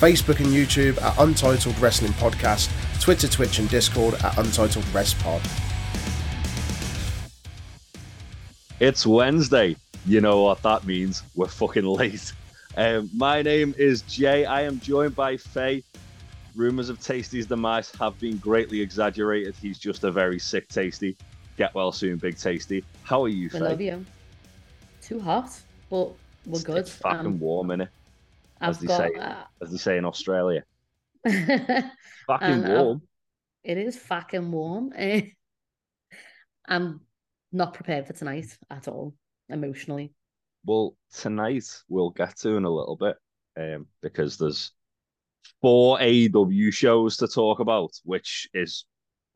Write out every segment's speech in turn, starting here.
Facebook and YouTube at Untitled Wrestling Podcast, Twitter, Twitch, and Discord at Untitled Rest Pod. It's Wednesday. You know what that means. We're fucking late. Um, my name is Jay. I am joined by Faye. Rumors of Tasty's demise have been greatly exaggerated. He's just a very sick Tasty. Get well soon, Big Tasty. How are you, I Faye? love you. Too hot, but we're It's- good. It's fucking Um, warm, innit? As I've they got. say, Uh, as they say in Australia. it Fucking uh, warm. is fucking warm. I'm not prepared for tonight at all, emotionally. Well, tonight we'll get to in a little bit, um, because there's four AEW shows to talk about, which is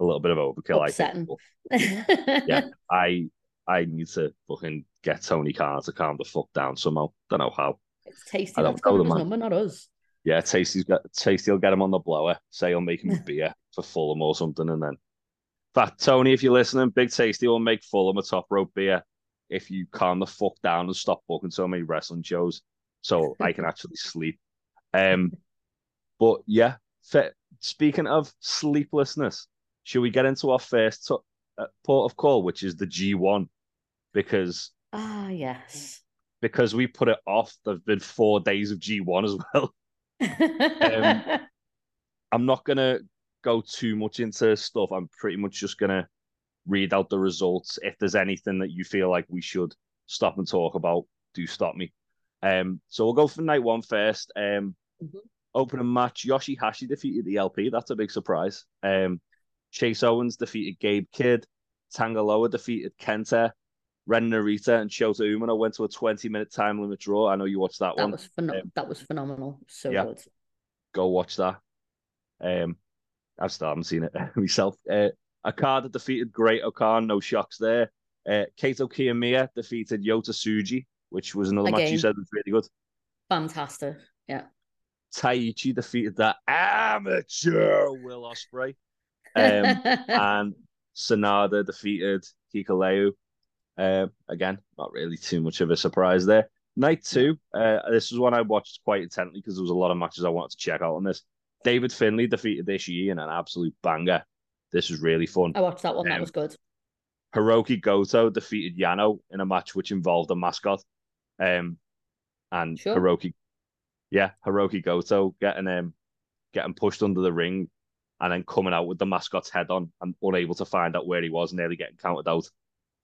a little bit of overkill. I Upsetting. think. yeah, I I need to fucking get Tony Khan to calm the fuck down somehow. Don't know how. It's tasty. That's got his number, not us. Yeah, Tasty's got Tasty will get him on the blower, say he'll make him a beer for Fulham or something, and then fact, Tony, if you're listening, Big Tasty will make Fulham a top rope beer if you calm the fuck down and stop booking so many wrestling shows so I can actually sleep. Um but yeah, speaking of sleeplessness, should we get into our first to- uh, port of call, which is the G1? Because Ah, yes. Because we put it off, there've been four days of G1 as well. I'm not gonna go too much into stuff. I'm pretty much just gonna read out the results. If there's anything that you feel like we should stop and talk about, do stop me. Um, so we'll go for night one first. Um, Mhm. opening match: Yoshihashi defeated the LP. That's a big surprise. Um, Chase Owens defeated Gabe Kidd. Tangaloa defeated Kenta. Ren Narita and Shota Umino went to a 20 minute time limit draw. I know you watched that, that one was phenom- Um, that was phenomenal. So yeah. good. go watch that. Um, I still haven't seen it myself. Uh, Okada defeated Great O'Khan, no shocks there. Uh, Kaito Kiyomiya defeated Yota Tsuji, which was another match you said was really good. Fantastic. Yeah. Taichi defeated that amateur Will Ospreay, um, and Sanada defeated Hikuleo. Uh, again, not really too much of a surprise there. Night two, uh, this was one I watched quite intently because there was a lot of matches I wanted to check out on this. David Finley defeated Ishii in an absolute banger. This was really fun. I watched that one. That Um, was good. Hiroki Goto defeated Yano in a match which involved a mascot. Um, and Sure. Hiroki, yeah, Hiroki Goto getting um getting pushed under the ring and then coming out with the mascot's head on and unable to find out where he was, nearly getting counted out.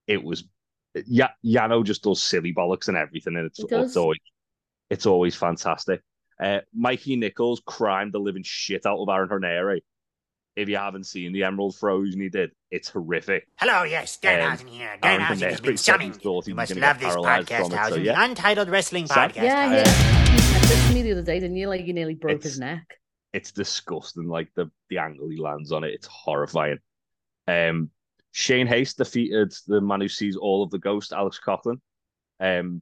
It was yeah, Yano just does silly bollocks and everything, and it's, it's always it's always fantastic. Uh, Mikey Nichols crimed the living shit out of Aaron Henare. If you haven't seen the Emerald Flowsion he did, it's horrific. Hello, yes, Um, Danhausen here. Aaron Danhausen has Hernandez been said he summoned. thought he You must love this podcast, from it, so yeah. Untitled Wrestling Sad. Podcast. Yeah, uh, yeah. Hausen. You said to me the other day, didn't you? Like you nearly broke It's- his neck. It's disgusting, like the the angle he lands on it. It's horrifying. Um, Shane Haste defeated the man who sees all of the ghost, Alex Coughlin. Um,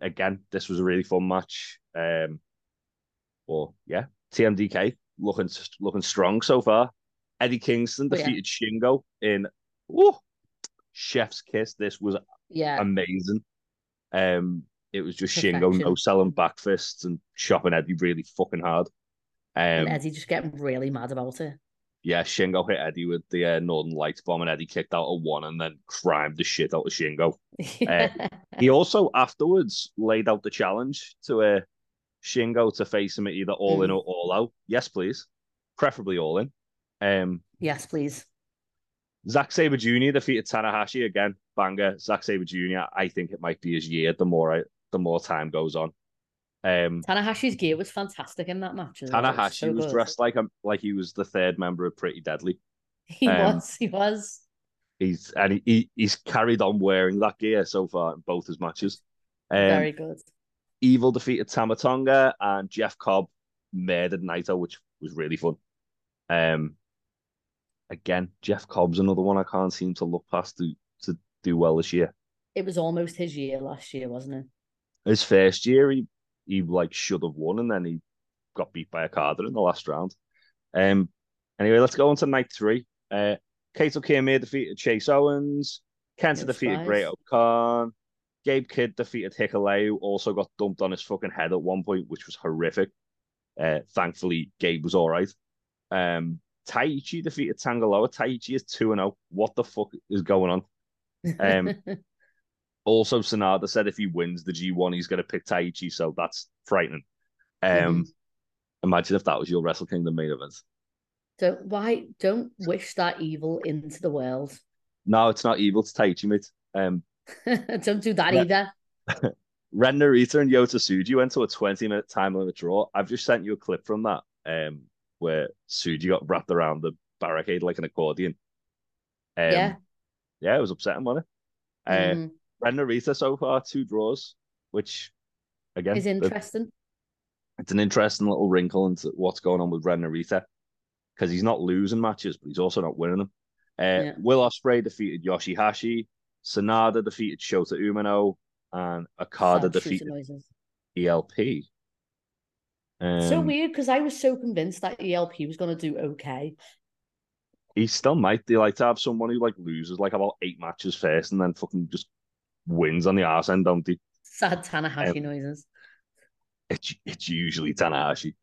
again, this was a really fun match. Um, well, yeah, TMDK looking looking strong so far. Eddie Kingston Oh, yeah. defeated Shingo in woo, chef's kiss. This was Yeah. amazing. Um, it was just Shingo no selling back fists and chopping Eddie really fucking hard. and Um, Eddie just getting really mad about it. Yeah, Shingo hit Eddie with the uh, Northern Lights bomb, and Eddie kicked out a one and then crimed the shit out of Shingo. He also afterwards laid out the challenge to uh, Shingo to face him at either all in Mm. or all out. Yes, please, preferably all in. Um, yes, please. Zack Sabre Jr. defeated Tanahashi again. Banger. Zack Sabre Jr. I think it might be his year. The more I, the more time goes on. Um, Tanahashi's gear was fantastic in that match. as well. It Tanahashi so was dressed like a, like he was the third member of Pretty Deadly. He um, was. He was. He's and he, he he's carried on wearing that gear so far in both his matches. Um, Very good. Evil defeated Tama Tonga and Jeff Cobb murdered Naito, which was really fun. Um, again, Jeff Cobb's another one I can't seem to look past to to do well this year. It was almost his year last year, wasn't it? His first year, he he like should have won, and then he got beat by Okada in the last round. Um. Anyway, let's go on to night three. Uh, Kaito Kiyomiya defeated Chase Owens. Kenta No defeated surprise. Great O'Khan. Gabe Kidd defeated Hikuleo. Also got dumped on his fucking head at one point, which was horrific. Uh, thankfully, Gabe was all right. Um, Taichi defeated Tangaloa. Taichi is 2 0. What the fuck is going on? Um, Also, Sanada said if he wins the G1, he's going to pick Taichi, so that's frightening. Um, Imagine if that was your Wrestle Kingdom main event. don't why don't wish that evil into the world. No, it's not evil. It's Taichi, mate. Um, don't do that Yeah. either. Ren Narita and Yota Tsuji went to a 20 minute time limit draw. I've just sent you a clip from that um, where Tsuji got wrapped around the barricade like an accordion. Um, yeah. Yeah, it was upsetting, wasn't it? Uh, Mhm. Ren Narita so far, two draws, which, again, Is interesting. it's an interesting little wrinkle into what's going on with Ren Narita because he's not losing matches, but he's also not winning them. Uh, Yeah. Will Ospreay defeated Yoshihashi. Sanada defeated Shota Umino, and Okada defeated. ELP. so Um, weird because I was so convinced that ELP was going to do okay. He still might. They like to have someone who like loses like about eight matches first and then fucking just wins on the arse end, don't they? Sad Tanahashi Um, noises. It's it's usually Tanahashi.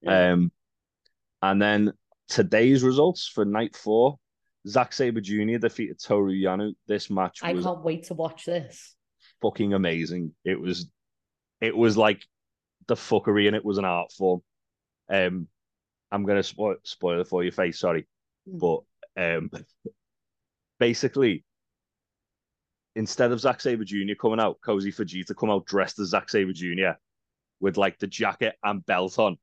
Yeah. Um, and then today's results for night four: Zack Sabre Jr. defeated Toru Yano. This match I can't wait to watch this. fucking amazing. It was, it was like the fuckery, and it was an art form. Um, I'm gonna spoil spoil it for your face. Sorry, Mm. but um, basically, instead of Zack Sabre Jr. coming out, Kosei Fujita come out dressed as Zack Sabre Jr. with like the jacket and belt on.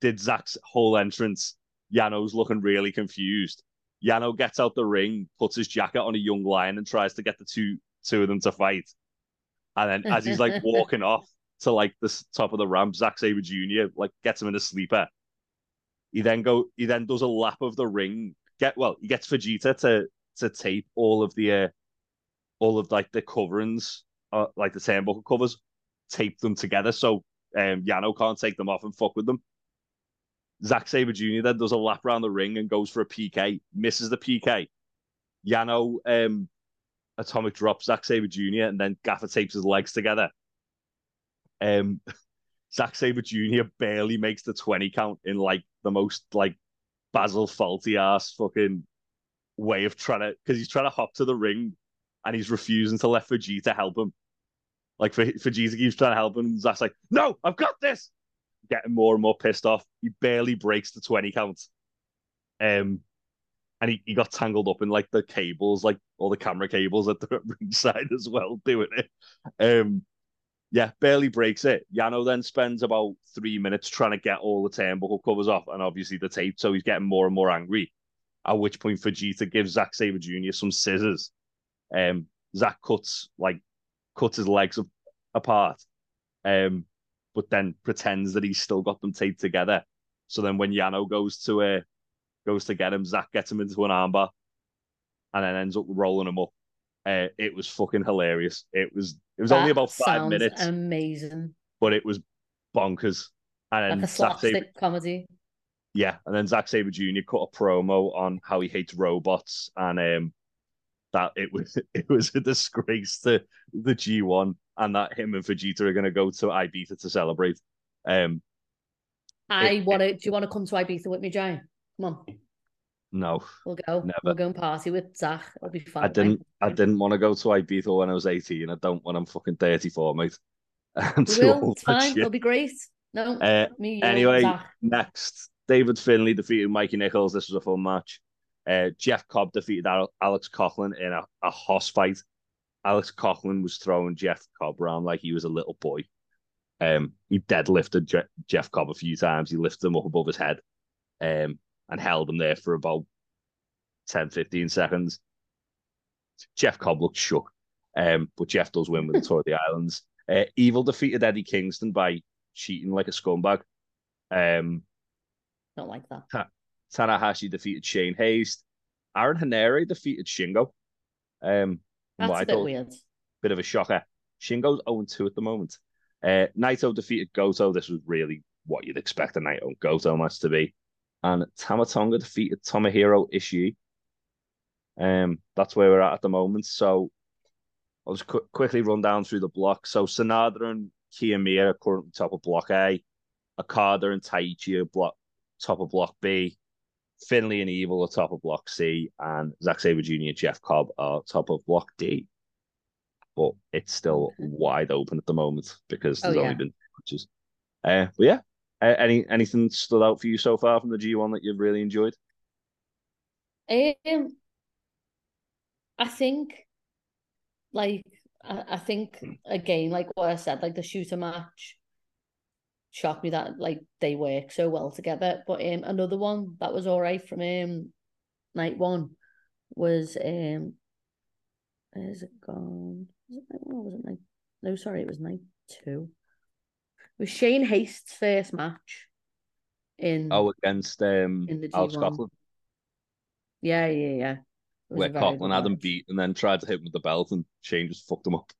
Did Zack's whole entrance. Yano's looking really confused. Yano gets out the ring, puts his jacket on a young lion, and tries to get the two two of them to fight. And then as he's like walking off to like the top of the ramp, Zack Sabre Jr. like gets him in a sleeper. He then go he then does a lap of the ring. Get well, he gets Vegeta to to tape all of the uh, all of like the coverings, uh, like the turnbuckle covers, tape them together so um Yano can't take them off and fuck with them. Zack Sabre Jr. then does a lap around the ring and goes for a PK, misses the PK. Yano um atomic drops Zack Sabre Jr. and then gaffer tapes his legs together. Um Zack Sabre Jr. barely makes the 20 count in like the most like Basil Fawlty ass fucking way of trying to because he's trying to hop to the ring and he's refusing to let Vegeta help him. Like for Vegeta keeps trying to help him, and Zack's like, "No, I've got this." Getting more and more pissed off. He barely breaks the twenty count. Um, and he, he got tangled up in like the cables, like all the camera cables at the ringside as well, doing it. Um, yeah, barely breaks it. Yano then spends about three minutes trying to get all the turnbuckle covers off and obviously the tape, so he's getting more and more angry. At which point Vegeta gives Zack Sabre Jr. some scissors. Um, Zack cuts like cuts his legs apart, um, but then pretends that he's still got them taped together. So then when Yano goes to uh, goes to get him, Zach gets him into an armbar, and then ends up rolling him up. Uh, it was fucking hilarious. It was it was only about five minutes, Amazing. but it was bonkers. And then Like a Saber, slapstick comedy. yeah, and then Zack Sabre Jr. cut a promo on how he hates robots and um that it was it was a disgrace to the G1 and that him and Vegeta are gonna go to Ibiza to celebrate. Um I want to. Do you want to come to Ibiza with me, Jay? Come on, no, we'll go. Never. We'll go and party with Zach. It'll be fun. I didn't I didn't want to go to Ibiza when I was 18. I don't when I'm fucking 34, mate. And We do will. It's fine. shit. It'll be great. No, Uh, me. anyway, next, David Finley defeated Mikey Nichols. This was a fun match. Uh, Jeff Cobb defeated Alex Coughlin in a, a hoss fight. Alex Coughlin was throwing Jeff Cobb around like he was a little boy. Um, he deadlifted Je- Jeff Cobb a few times. He lifted him up above his head um, and held him there for about 10, 15 seconds. Jeff Cobb looked shook, um, but Jeff does win with the Tour of the Islands. Uh, Evil defeated Eddie Kingston by cheating like a scumbag. Um, Don't like that. Tanahashi defeated Shane Haste. Aaron Henare defeated Shingo. Um, That's a bit weird. bit of a shocker. Shingo's 0 2 at the moment. Uh, Naito defeated Goto. This was really what you'd expect a Naito and Goto match to be. And Tama Tonga defeated Tomohiro Ishii. Um, that's where we're at at the moment. So I'll just qu- quickly run down through the block. So Sanada and Kiyomiya are currently top of block A. Okada and Taichi are block, top of block B. Finley and Evil are top of block C. And Zack Sabre Jr. Jeff Cobb are top of block D but it's still wide open at the moment because Oh, there's only yeah. been matches. Uh, but yeah, uh, any anything stood out for you so far from the G1 that you've really enjoyed? Um, I think, like, I, I think again, like what I said, like the shooter match shocked me that like they work so well together. But um, another one that was all right from um night one was um, where's it gone? Was it night one or was it night? No, sorry, it was night two. It was Shane Haste's first match in Oh, against um In the Alex G1. Coughlin, yeah, yeah, yeah. Where Coughlin had him beat and then tried to hit him with the belt, and Shane just fucked him up.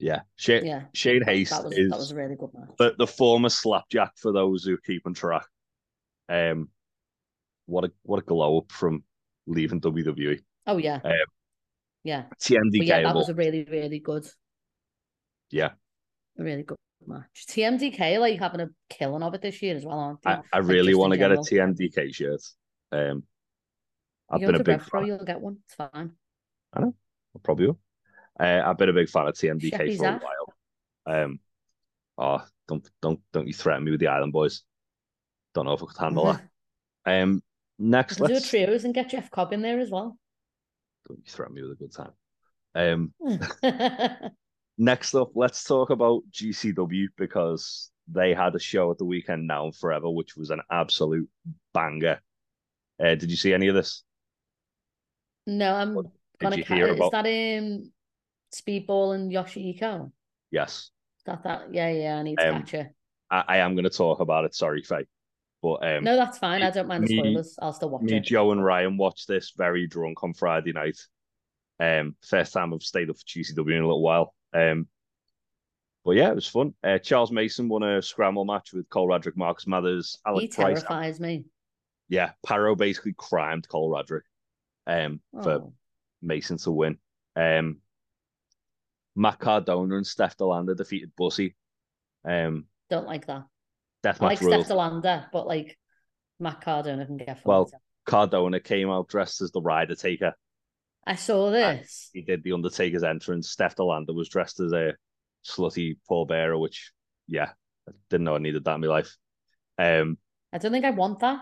Yeah, Shane Yeah, Shane Haste that was is that was a really good match. the, the former slapjack for those who keep on track. Um, what a what a glow up from leaving WWE. Oh yeah, Um, yeah. TMDK, But yeah, that was a really, really good, yeah. a really good match. TMDK like having a killing of it this year as well, aren't they? I, I really want to get a. TMDK shirt. Um, I've You been a big fan. you'll get one. It's fine. I know. I probably will. Uh, I've been a big fan of TMDK Sheppy's for a off. while. Um, oh, don't don't don't you threaten me with the Island Boys? Don't know if I could handle that. Um, next, We'll do let's trios and get Jeff Cobb in there as well. don't you threaten me with a good time. Um, next up, let's talk about GCW because they had a show at the weekend now and forever, which was an absolute banger. Uh, did you see any of this? no, I'm Did gonna. Ca- hear is about? that um Speedball and Yoshihiko? Yes, that that? Yeah, yeah. I need to Um, catch it. I, I am going to talk about it. Sorry, Faye, but um, No, that's fine. I don't mind the me- spoilers. I'll still watch me, it. Joe, and Ryan watched this very drunk on Friday night. Um, first time I've stayed up for GCW in a little while. Um, but yeah, it was fun. Uh, Charles Mason won a scramble match with Cole Radrick, Marcus Mathers, He Price. terrifies me. Yeah, Paro basically crimed Cole Radrick um, for Oh. Mason to win. Um, Matt Cardona and Steph De Lander defeated Bussy. Um, Don't like that. deathmatch I like rules. Steph De Lander, but like Matt Cardona can get for Well, fucked. Cardona came out dressed as the Rider Taker. I saw this. He did the Undertaker's entrance. Steph De Lander was dressed as a slutty pallbearer, which, yeah, I didn't know I needed that in my life. Um, I don't think I want that.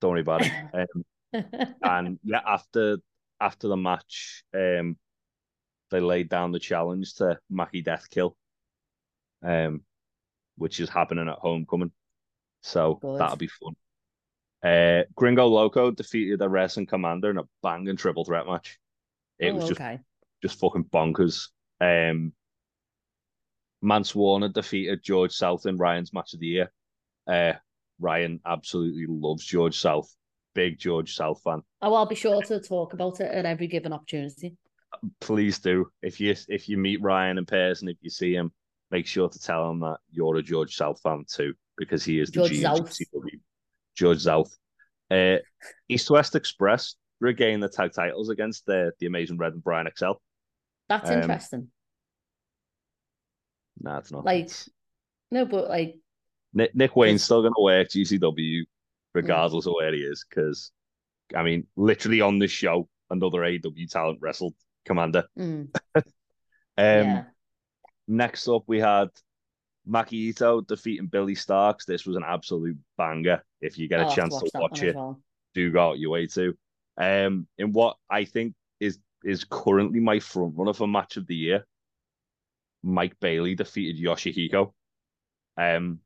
don't worry about it. Um, and yeah, after after the match, um, they laid down the challenge to Maki Death Kill, um, which is happening at Homecoming. So Good. that'll be fun. Uh, Gringo Loco defeated the Wrestling Commander in a banging triple threat match. It oh, was just okay. just fucking bonkers. Um, Mance Warner defeated George South in Ryan's match of the year. Uh, Ryan absolutely loves George South. Big George South fan. Oh, I'll be sure to talk about it at every given opportunity. Please do. If you if you meet Ryan in person, if you see him, make sure to tell him that you're a George South fan too, because he is the George South. George South. Uh, East West Express regained the tag titles against the the Amazing Red and Brian XL. That's Um, interesting. Nah, it's not. Like, no, but like, Nick, Nick Wayne's still going to work GCW regardless of where he is because, I mean, literally on this show, another AW talent wrestled Commander. mm, Um, yeah. Next up, we had Maki Itoh defeating Billie Starkz. This was an absolute banger. If you get I'll a have to chance to watch it, well. do go out your way to. Um, in what I think is is currently my front runner for match of the year, Mike Bailey defeated Yoshihiko. Um,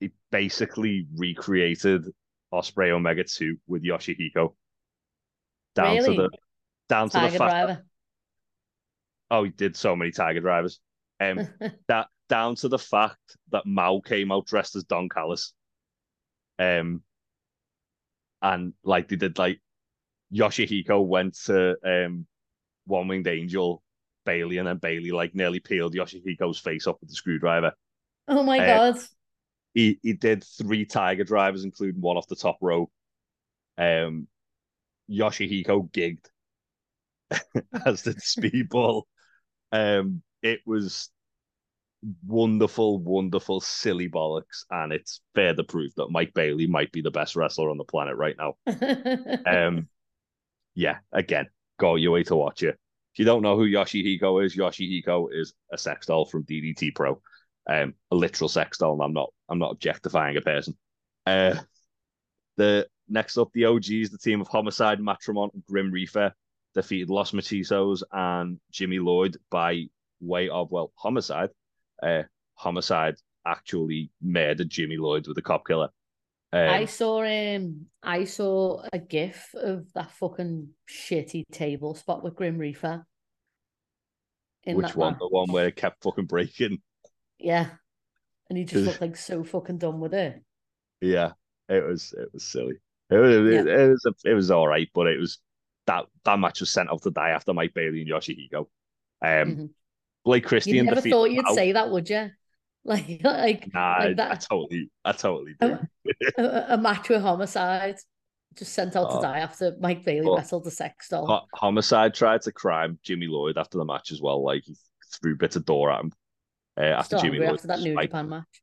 he basically recreated Ospreay Omega Two with Yoshihiko. Down Really? to the down to the fact Driver. oh he did so many Tiger drivers. Um, that down to the fact that Mao came out dressed as Don Callis. Um, and like they did like Yoshihiko went to um, One Winged Angel Bailey, and then Bailey like nearly peeled Yoshihiko's face off with the screwdriver. Oh my Uh, god. He he did three tiger drivers, including one off the top rope. Um, Yoshihiko gigged as did Speedball. Um, it was wonderful, wonderful, silly bollocks, and it's further proof that Mike Bailey might be the best wrestler on the planet right now. Um, yeah, again, go your way to watch it. If you don't know who Yoshihiko is, Yoshihiko is a sex doll from DDT Pro, um, a literal sex doll. And I'm not, I'm not objectifying a person. Uh, the next up, the OGs, the team of Homicide, Matt Tremont, and Grim Reaper defeated Los Macizos and Jimmy Lloyd by way of well, Homicide. Uh, Homicide actually murdered Jimmy Lloyd with a cop killer. Um, I saw um I saw a gif of that fucking shitty table spot with Grim Reaper. In which that one? match. The one where it kept fucking breaking. Yeah. And he just looked like so fucking done with it. Yeah, it was it was silly. It was it, it was a, it was all right, but it was that that match was sent off to die after Mike Bailey and Yoshihiko. Um, Mhm. Blake You Christian never defeated thought you'd say that, would you? Like, like, Nah, I, like I totally, I totally do. a, a- a match with homicide just sent out Oh. to die after Mike Bailey Well, wrestled the sex doll. Ho- Homicide tried to crime Jimmy Lloyd after the match as well. Like he threw bits of door at him uh, after Jimmy Lloyd. after that New spiked Japan match.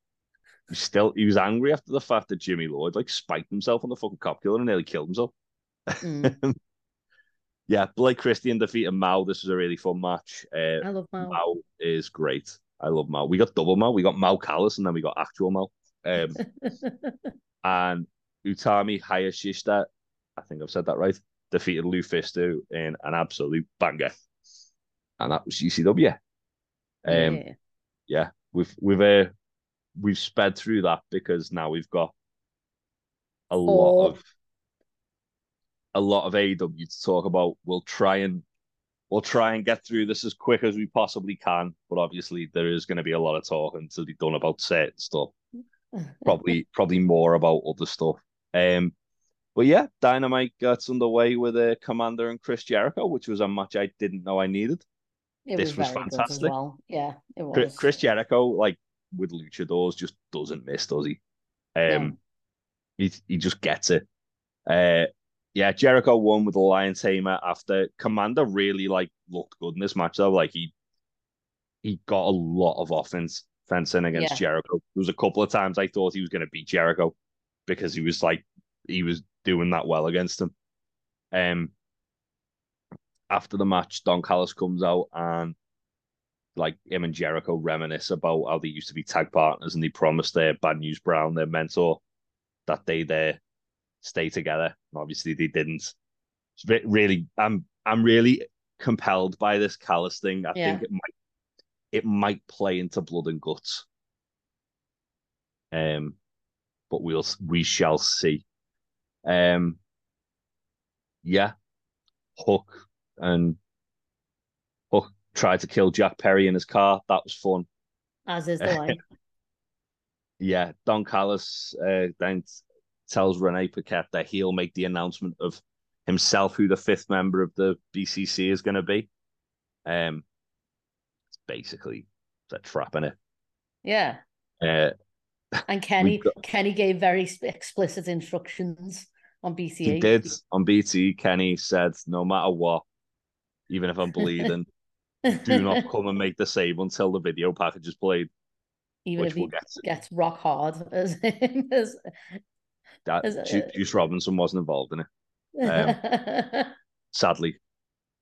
He still, he was angry after the fact that Jimmy Lloyd like spiked himself on the fucking cop killer and nearly killed himself. Mm. yeah, Blake Christian defeated Mao. This was a really fun match. Uh, I love Mao. Mao is great. I love Mao. We got double Mao. We got Mao Callis and then we got actual Mao. Um, and Utami Hayashishita, I think I've said that right, defeated Lou Lufisto in an absolute banger. And that was GCW. Um, yeah. yeah, we've we've uh, we've sped through that because now we've got a lot of a lot of AEW to talk about. We'll try and we'll try and get through this as quick as we possibly can, but obviously there is going to be a lot of talking to be done about certain stuff. Probably probably more about other stuff. Um, but yeah, Dynamite gets underway with uh, Commander and Chris Jericho, which was a match I didn't know I needed. It this was very good as fantastic. well. Yeah, it Chris, was. Chris Jericho, like with luchadors, just doesn't miss, does he? Um, he he just gets it. Uh, yeah, Jericho won with the Lion Tamer after Commander really like looked good in this match though. Like he he got a lot of offense fencing against Yeah. Jericho. There was a couple of times I thought he was going to beat Jericho because he was like he was doing that well against him. Um, after the match, Don Callis comes out and like him and Jericho reminisce about how they used to be tag partners and they promised their Bad News Brown, their mentor, that they there stay together. And obviously they didn't. It's re- really, I'm I'm really compelled by this Callis thing. I Yeah. think it might it might play into blood and guts. Um, but we'll we shall see. Um, yeah, Hook and Hook tried to kill Jack Perry in his car. That was fun. As is the line. Yeah, Don Callis uh, then tells Renee Paquette that he'll make the announcement of himself who the fifth member of the BCC is going to be. Um, it's basically a trap in it. Yeah. Uh, And Kenny got- Kenny gave very explicit instructions on BCE. he did on BT. Kenny said, "No matter what, even if I'm bleeding, do not come and make the save until the video package is played." Even which if he we'll get gets rock hard as as That Ju- Juice Robinson wasn't involved in it. Sadly,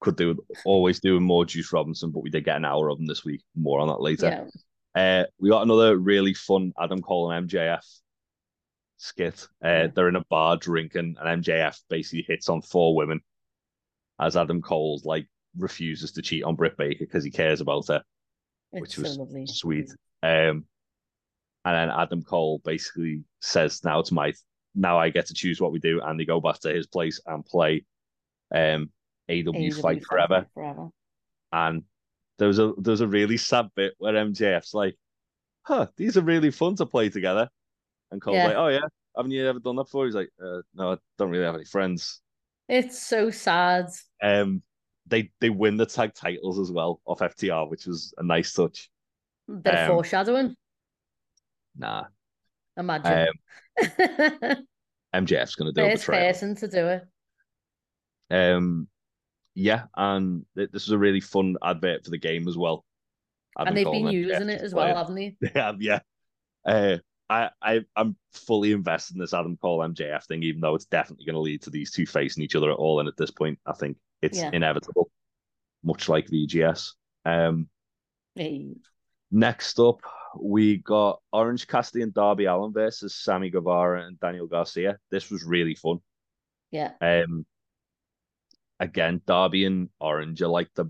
could do always doing more Juice Robinson, but we did get an hour of him this week. More on that later. yeah. Uh, we got another really fun Adam Cole and MJF skit. Uh, They're in a bar drinking, and MJF basically hits on four women as Adam Cole like refuses to cheat on Britt Baker because he cares about her, It's which was lovely. sweet. Um, and then Adam Cole basically says, "Now it's my now I get to choose what we do," and they go back to his place and play um AW, AEW Fight Forever. Forever. And there's a there's a really sad bit where MJF's like, "Huh, these are really fun to play together," and Cole's Yeah. like, "Oh yeah, haven't you ever done that before?" He's like, uh, "No, I don't really have any friends." It's so sad. Um, they they win the tag titles as well off FTR, which was a nice touch. Bit of Um, foreshadowing. Nah, Imagine. MJF's gonna do a First person to do it. Um, yeah, and th- this is a really fun advert for the game as well. Adam and they've Cole been using it as well, playing. haven't they? They have, yeah. Uh, I, I, I'm fully invested in this Adam Cole MJF thing, even though it's definitely going to lead to these two facing each other at all. And at this point, I think it's Yeah. inevitable, much like VGS. Um, Hey. next up, we got Orange Cassidy and Darby Allin versus Sammy Guevara and Daniel Garcia. This was really fun. Yeah. Um, again, Darby and Orange are like the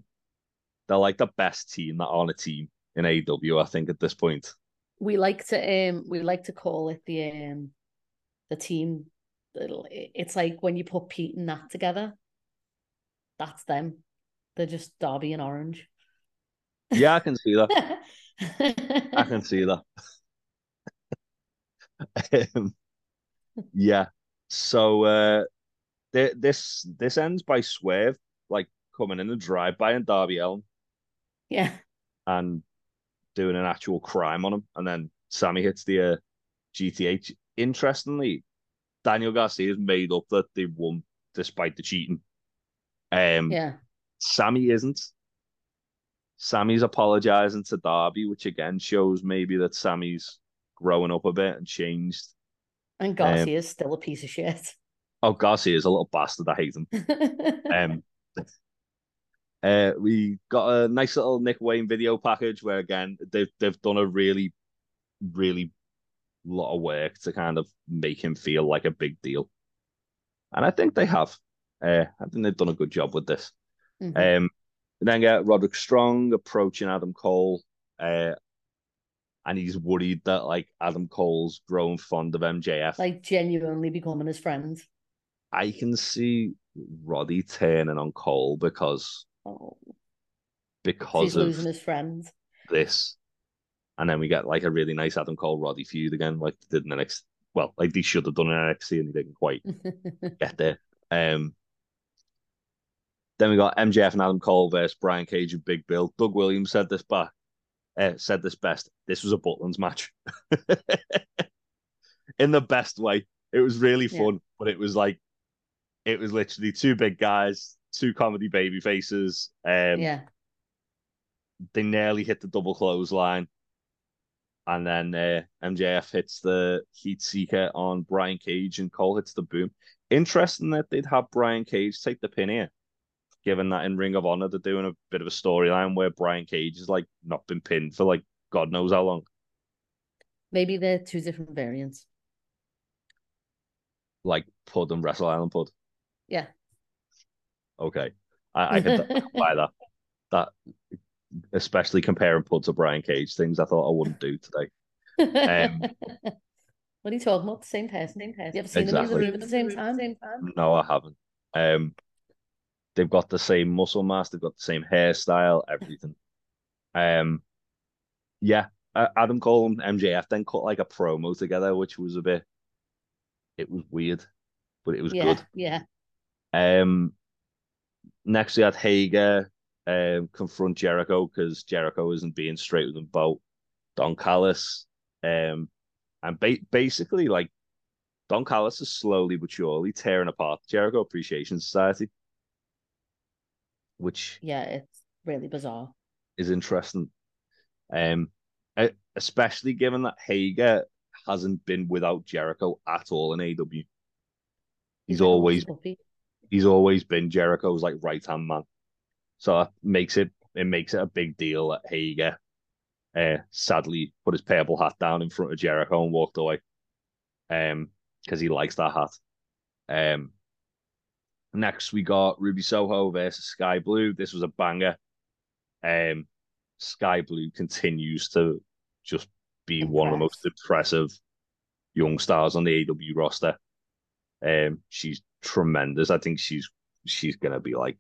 they're like the best team that are on a team in AEW. I think at this point. We like to um we like to call it the um the team it's like when you put Pete and Nat together. That's them. They're just Darby and Orange. Yeah, I can see that. I can see that. um, yeah. So uh, th- this this ends by Swerve like coming in a drive by and Darby Allin yeah. and doing an actual crime on him, and then Sammy hits the uh, GTH. Interestingly, Daniel Garcia has made up that they won despite the cheating. Um, Yeah. Sammy isn't. Sammy's apologizing to Darby, which again shows maybe that Sammy's growing up a bit and changed. And Garcia's still a piece of shit. Oh, Garcia is a little bastard. I hate him. Um, uh, we got a nice little Nick Wayne video package where again they've they've done a really, really lot of work to kind of make him feel like a big deal, and I think they have. Uh, I think they've done a good job with this. Mhm. Um, and then get Roderick Strong approaching Adam Cole, uh, and he's worried that like Adam Cole's grown fond of MJF. like genuinely becoming his friend. I can see Roddy turning on Cole because Oh, because he's of losing his friend. this, and then we get like a really nice Adam Cole Roddy feud again, like they did in the next. Well, like they should have done in NXT and they didn't quite get there. Um, then we got MJF and Adam Cole versus Brian Cage and Big Bill. Doug Williams said this back, uh, said this best. This was a Butlands match, in the best way. It was really Yeah. fun, but it was like, it was literally two big guys, two comedy baby faces. Um, yeah. they nearly hit the double clothesline. And then uh, MJF hits the heat seeker on Brian Cage and Cole hits the boom. Interesting that they'd have Brian Cage take the pin here, given that in Ring of Honor they're doing a bit of a storyline where Brian Cage has like not been pinned for like God knows how long. Maybe they're two different variants. Like Pud and Wrestle Island Pud. Yeah. Okay. I, I can buy that. That especially comparing Pud to Brian Cage things I thought I wouldn't do today. Um, what are you talking about? The same person. Same person. You ever seen them in the room at the same time? Same time. No, I haven't. Um, they've got the same muscle mass, they've got the same hairstyle, everything. Um, yeah, uh, Adam Cole and MJF then cut like a promo together, which was a bit, it was weird, but it was yeah. good. Yeah. Um, next we had Hager um confront Jericho because Jericho isn't being straight with them about Don Callis. Um, and ba- basically like Don Callis is slowly but surely tearing apart Jericho Appreciation Society, which Yeah. It's really bizarre. is interesting. Um, especially given that Hager hasn't been without Jericho at all in AW. He's always he's always been Jericho's like right hand man. So that makes it it makes it a big deal that Hager uh sadly put his purple hat down in front of Jericho and walked away. Um because he likes that hat. Um next we got Ruby Soho versus Sky Blue. This was a banger. Um Sky Blue continues to just be one of the most impressive young stars on the AW roster. Um, she's tremendous. I think she's she's gonna be like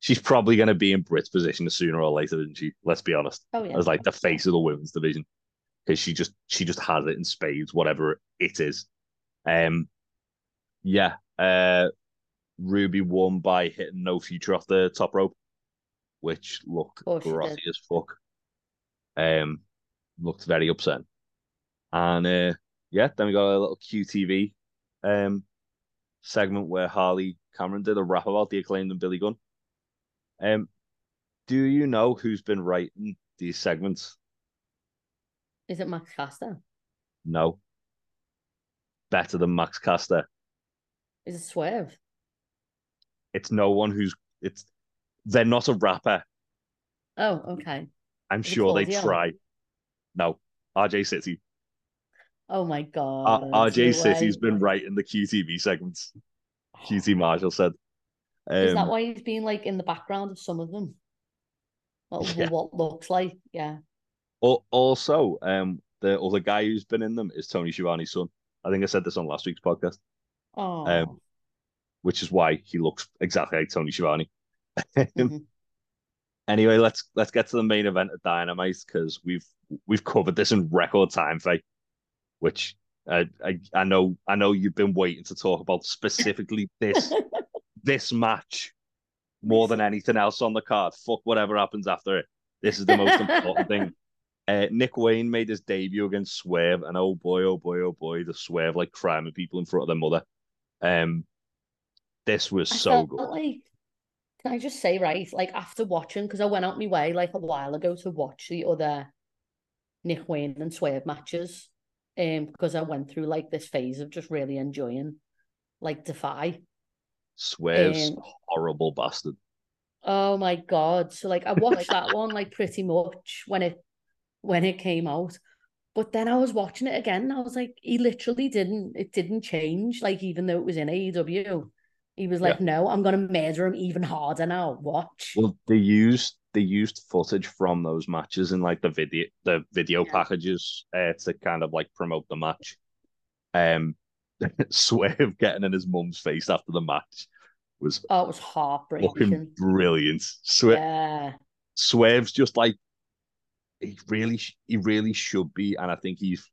she's probably gonna be in Brit's position sooner or later, isn't she? Let's be honest. Oh yeah. As like the face of the women's division. Because she just she just has it in spades, whatever it is. Um yeah. Uh Ruby won by hitting no future off the top rope, which looked grotty as fuck. Um, looked very upset. And uh, yeah, then we got a little QTV um segment where Harley Cameron did a rap about the acclaimed and Billy Gunn. Um, do you know who's been writing these segments? Is it Max Caster? No. Better than Max Caster. Is it Swerve? It's no one who's it's they're not a rapper. Oh, okay. I'm Is it sure they try. No. RJ City. Oh my R- god. RJ no City's way. been writing the QTV segments. QT Marshall said. Is that Um, why he's been like in the background of some of them? What, Yeah. what looks like, yeah. al- also, um, the other guy who's been in them is Tony Schiavone's son. I think I said this on last week's podcast, Oh, Um, which is why he looks exactly like Tony Schiavone. mhm. Anyway, let's let's get to the main event of Dynamite because we've we've covered this in record time, Faye. Which uh, I I know I know you've been waiting to talk about specifically this this match more than anything else on the card. Fuck whatever happens after it. This is the most important thing. Uh, Nick Wayne made his debut against Swerve, and oh boy, oh boy, oh boy, the Swerve like crying people in front of their mother. Um, this was I so good. like, can I just say, right, like after watching, because I went out my way like a while ago to watch the other Nick Wayne and Swerve matches, um, because I went through like this phase of just really enjoying like Defy. Swerve's Um, horrible bastard. Oh my God. So like I watched that one like pretty much when it when it came out. But then I was watching it again and I was like, he literally didn't it didn't change, like even though it was in AEW. He was like, No, I'm gonna murder him even harder now. Watch. Well, they used they used footage from those matches in like the video the video Yeah. packages uh, to kind of like promote the match. Um, Swerve getting in his mum's face after the match was Oh, it was heartbreaking. brilliant. Swerve, Yeah. Swerve's just like he really he really should be, and I think he's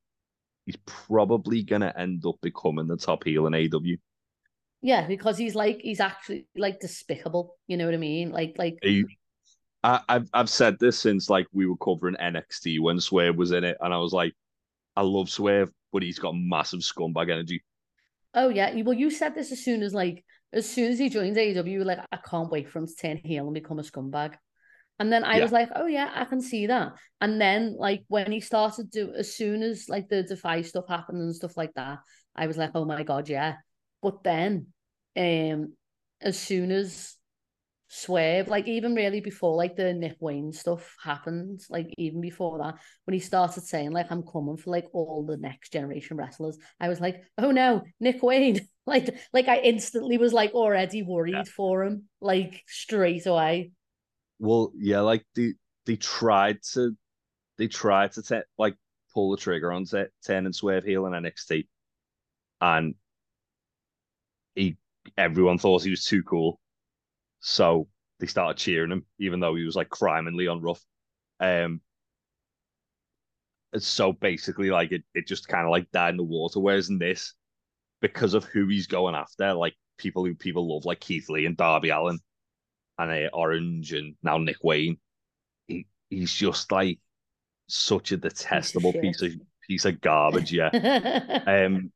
he's probably gonna end up becoming the top heel in AW. Yeah, because he's like he's actually like despicable. You know what I mean? Like like He, I, I've I've said this since like we were covering NXT when Swerve was in it, and I was like, I love Swerve, but he's got massive scumbag energy. Oh yeah, well you said this as soon as like as soon as he joins AEW, like I can't wait for him to turn heel and become a scumbag. And then I Yeah. was like, oh yeah, I can see that. And then like when he started to, as soon as like the Defy stuff happened and stuff like that, I was like, oh my god, yeah. But then, um, as soon as Swerve, like even really before like the Nick Wayne stuff happened, like even before that, when he started saying like I'm coming for like all the next generation wrestlers, I was like, oh no, Nick Wayne. like like I instantly was like already worried Yeah. for him, like straight away. Well, yeah, like they they tried to they tried to te- like pull the trigger on t- turning Swerve heel in NXT, and he everyone thought he was too cool, so they started cheering him, even though he was like criming Leon Ruff. Um, so basically, like it, it just kind of like died in the water. Whereas in this, because of who he's going after, like people who people love, like Keith Lee and Darby Allin, and uh, Orange, and now Nick Wayne, he he's just like such a detestable shit. piece of piece of garbage. Yeah. um.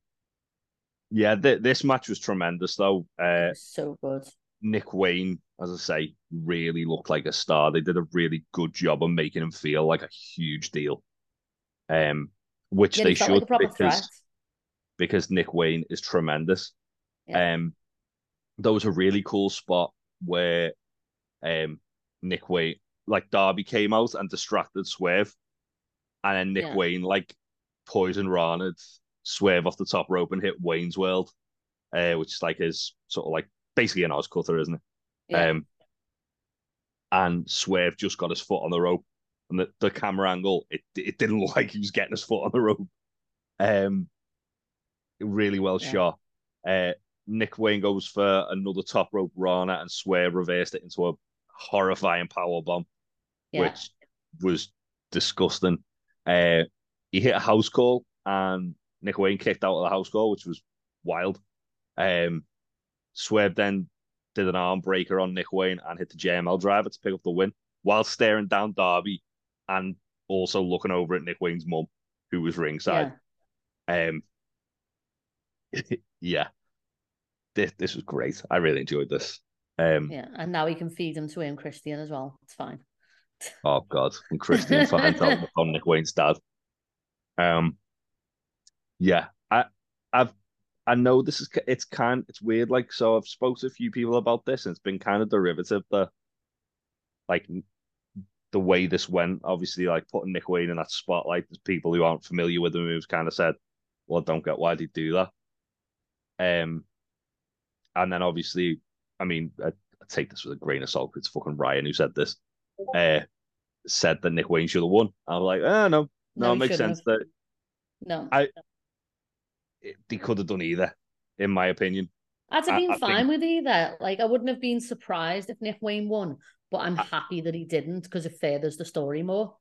Yeah. Th- this match was tremendous, though. Uh, so good. Nick Wayne, as I say, really looked like a star. They did a really good job of making him feel like a huge deal. Um, which Yeah, they should like because threat. because Nick Wayne is tremendous. Yeah. Um, there was a really cool spot where um Nick Wayne, like Darby came out and distracted Swerve, and then Nick Yeah. Wayne like poison Rana Swerve off the top rope and hit Wayne's World, uh, which is like his sort of like basically an Oz cutter, isn't it? Yeah. Um, and Swerve just got his foot on the rope, and the, the camera angle it it didn't look like he was getting his foot on the rope. Um, really well Yeah. shot. Uh, Nick Wayne goes for another top rope Rana, and Swerve reversed it into a horrifying power bomb, yeah. which was disgusting. Uh, he hit a house call, and Nick Wayne kicked out of the house goal, which was wild. Um, Swerve then did an arm breaker on Nick Wayne and hit the JML driver to pick up the win while staring down Darby and also looking over at Nick Wayne's mum, who was ringside. Yeah. Um, yeah, this this was great. I really enjoyed this. Um, yeah, and now he can feed them to him, Christian, as well. It's fine. Oh God, and Christian finds out on Nick Wayne's dad. Um, yeah, I, I've, I know this is it's kind, it's weird. Like, so I've spoken to a few people about this, and it's been kind of derivative. The, like, the way this went, obviously, like putting Nick Wayne in that spotlight. There's people who aren't familiar with him who's kind of said, "Well, I don't get why they do that." Um, and then obviously, I mean, I, I take this with a grain of salt. It's fucking Ryan who said this. Uh, said that Nick Wayne should have won. I was like, oh, no, no, no it makes sense have. that. No, I they could have done either, in my opinion. I'd have been I, fine think... with either. Like, I wouldn't have been surprised if Nick Wayne won, but I'm I... happy that he didn't because it furthers the story more.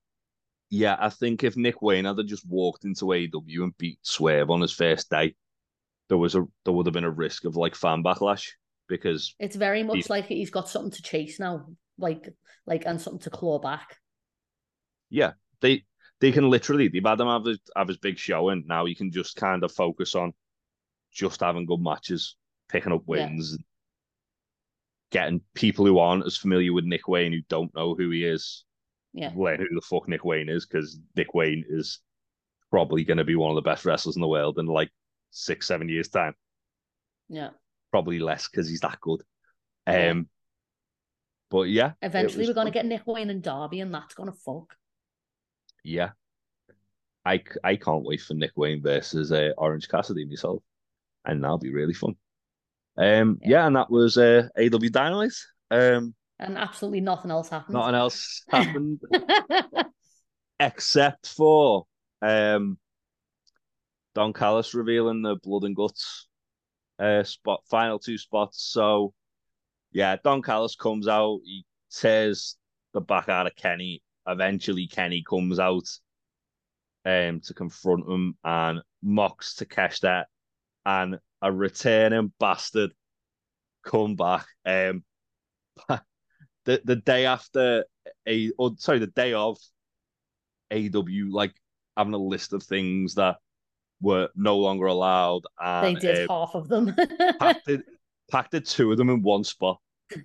Yeah, I think if Nick Wayne had just walked into AEW and beat Swerve on his first day, there was a there would have been a risk of like fan backlash because it's very much he, like he's got something to chase now, like like and something to claw back. Yeah, they they can literally they've had him have his, have his big show, and now you can just kind of focus on just having good matches, picking up wins, yeah. getting people who aren't as familiar with Nick Wayne who don't know who he is, yeah, learn who the fuck Nick Wayne is because Nick Wayne is probably going to be one of the best wrestlers in the world in like six seven years time. Yeah, probably less because he's that good. Um, but yeah, eventually we're gonna get Nick Wayne and Darby, and that's gonna fuck yeah, I, I can't wait for Nick Wayne versus uh, Orange Cassidy myself, and that'll be really fun. Um, yeah, yeah and that was uh, AW Dynamite. Um, and absolutely nothing else happened. Nothing else happened except for um, Don Callis revealing the blood and guts uh, spot final two spots. So yeah, Don Callis comes out, he tears the back out of Kenny eventually Kenny comes out um, to confront him and mocks Takeshita and a returning bastard come back. Um, the the day after a or sorry, the day of AW, like having a list of things that were no longer allowed. And, they did uh, half of them. packed, it, packed it two of them in one spot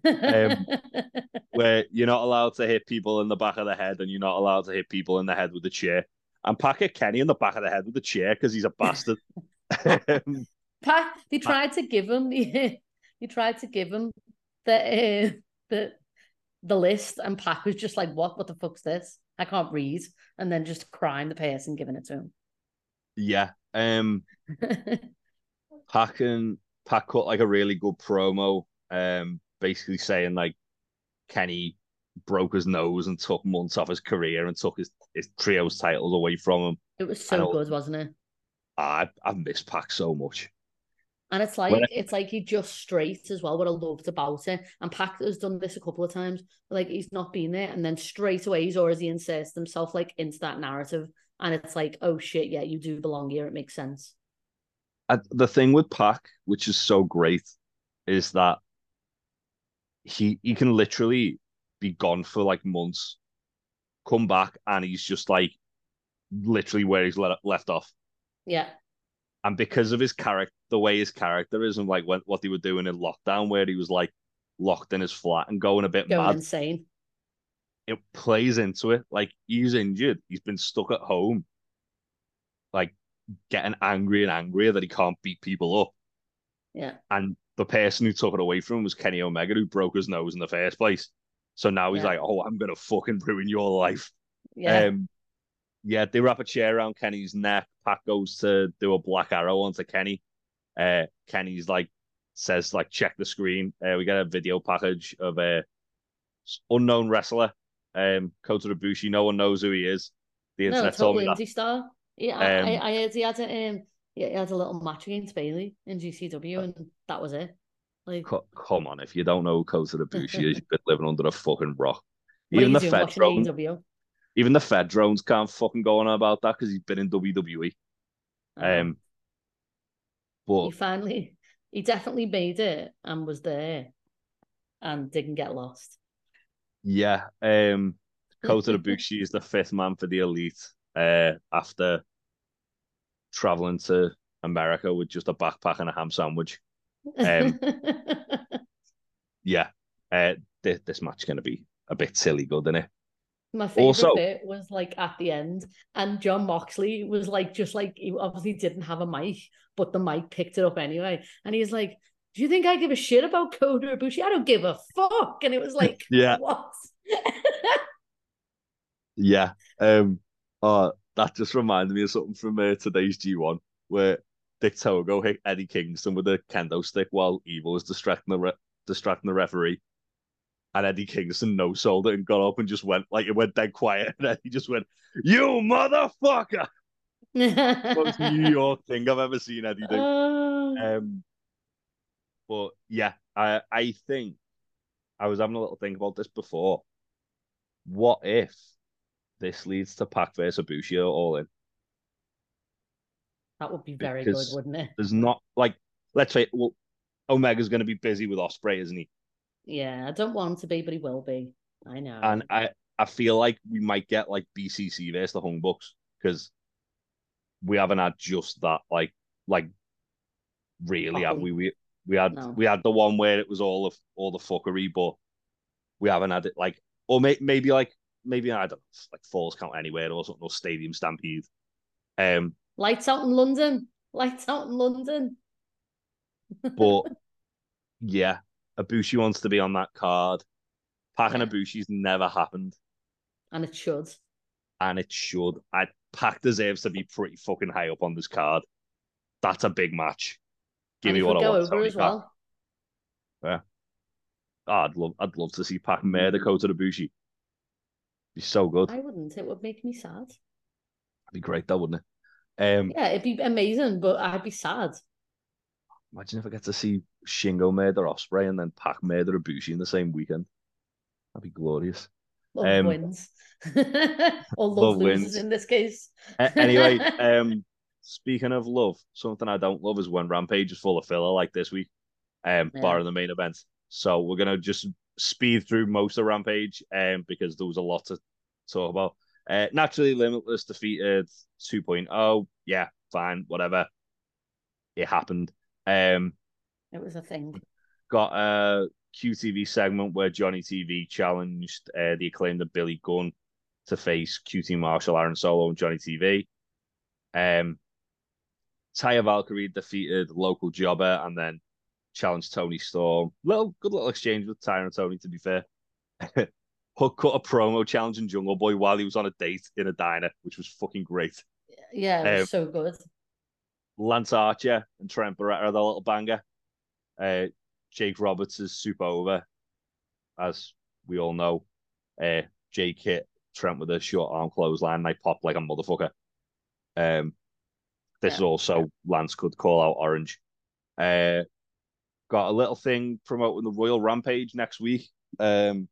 um, where you're not allowed to hit people in the back of the head and you're not allowed to hit people in the head with a chair. And Packer Kenny in the back of the head with a chair because he's a bastard. um, Pac, they tried to give him the, you tried to give him the uh, the the list, and Pac was just like, "What? What the fuck's this? I can't read," and then just crying the person giving it to him. Yeah, um, Pac and Pac cut like a really good promo. Um, basically saying like Kenny broke his nose and took months off his career and took his, his trios titles away from him. It was so good, wasn't it? I I miss Pac so much. And it's like I, it's like he just straight as well. What I loved about it, and Pac has done this a couple of times. Like he's not been there, and then straight away he's already inserts himself like into that narrative, and it's like, oh shit, yeah, you do belong here. It makes sense. And the thing with Pac, which is so great, is that he he can literally be gone for like months, come back, and he's just like literally where he's le- left off. Yeah. And because of his character, the way his character is, and like when, what he was doing in lockdown, where he was like locked in his flat and going a bit going mad, insane. It plays into it. Like he's injured, he's been stuck at home, like getting angry and angrier that he can't beat people up. Yeah. And the person who took it away from him was Kenny Omega, who broke his nose in the first place. So now he's yeah. like, "Oh, I'm gonna fucking ruin your life." Yeah. Um, yeah, they wrap a chair around Kenny's neck. Pac goes to do a black arrow onto Kenny. Uh, Kenny's like says like check the screen. Uh, we get a video package of a unknown wrestler, um, Kota Ibushi. No one knows who he is. The internet no, told me that. star. Yeah, um, I, I heard he had a um, he had a little match against Bailey in GCW, and that was it. Like, come on, if you don't know Kota Ibushi is, you've been living under a fucking rock. Even the Fed drones, even the Fed drones can't fucking go on about that because he's been in WWE. Um, but he finally, he definitely made it and was there. and didn't get lost. Yeah. Um, Kota Ibushi is the fifth man for the elite uh, after traveling to America with just a backpack and a ham sandwich. Um, yeah. Uh, this, this match is going to be a bit silly good, isn't it? My favorite Also- bit was like at the end, and Jon Moxley was like, just like he obviously didn't have a mic, but the mic picked it up anyway, and he's like, "Do you think I give a shit about Kota Ibushi? I don't give a fuck." And it was like, Yeah. what? Yeah. Um. Oh, that just reminded me of something from uh, today's G1 where Dick Togo hit Eddie Kingston with a kendo stick while Evil was distracting the re- distracting the referee. And Eddie Kingston no sold it and got up and just went like it went dead quiet. And he just went, You motherfucker! Most New York thing I've ever seen Eddie do. Uh, Um, but yeah, I I think I was having a little think about this before. What if this leads to Pac versus Ibushi all in? that would be very because- good, wouldn't it? There's not like let's say well, Omega's going to be busy with Ospreay, isn't he? Yeah, I don't want him to be, but he will be. I know. And I I feel like we might get like BCC versus the Young Bucks because we haven't had just that like like really have we we we had No. we had the one where it was all of all the fuckery, but we haven't had it like or may, maybe like maybe I don't know, like Falls Count Anywhere or something or Stadium Stampede. Um, Lights out in London. Lights out in London. but yeah, Ibushi wants to be on that card. Pac and Yeah. Ibushi's never happened. and it should. and it should. I Pac deserves to be pretty fucking high up on this card. That's a big match. Give and me what I go want. over as well. Oh, I'd love, I'd love to see Pac murder Kota Ibushi. Be so good. I wouldn't. It would make me sad. That'd be great, though, wouldn't it? Um, Yeah, it'd be amazing, but I'd be sad. imagine if I get to see Shingo murder Ospreay and then Pac murder Ibushi in the same weekend. That'd be glorious. Love Um, wins. or love, love loses wins. in this case. A- anyway, um, speaking of love, something I don't love is when Rampage is full of filler like this week, um, Yeah. barring the main event. So we're gonna just speed through most of Rampage, um, because there was a lot to talk about. Uh, naturally, Limitless defeated 2.0. Yeah, fine, whatever. It happened. Um, It was a thing. got a QTV segment where Johnny TV challenged uh, the acclaimed Billy Gunn to face QT Marshall, Aaron Solo, and Johnny TV. Um, Taya Valkyrie defeated local jobber and then challenged Toni Storm. Little good little exchange with and Toni, to be fair. Hook cut a promo challenging Jungle Boy while he was on a date in a diner, which was fucking great. Yeah, it was Um, so good. Lance Archer and Trent Beretta are the little banger. Uh, Jake Roberts is super over, as we all know. Uh, Jake hit Trent with a short arm clothesline, I popped like a motherfucker. Um, this is Yeah. also Lance could call out Orange. Uh, got a little thing promoting the Royal Rampage next week. Um,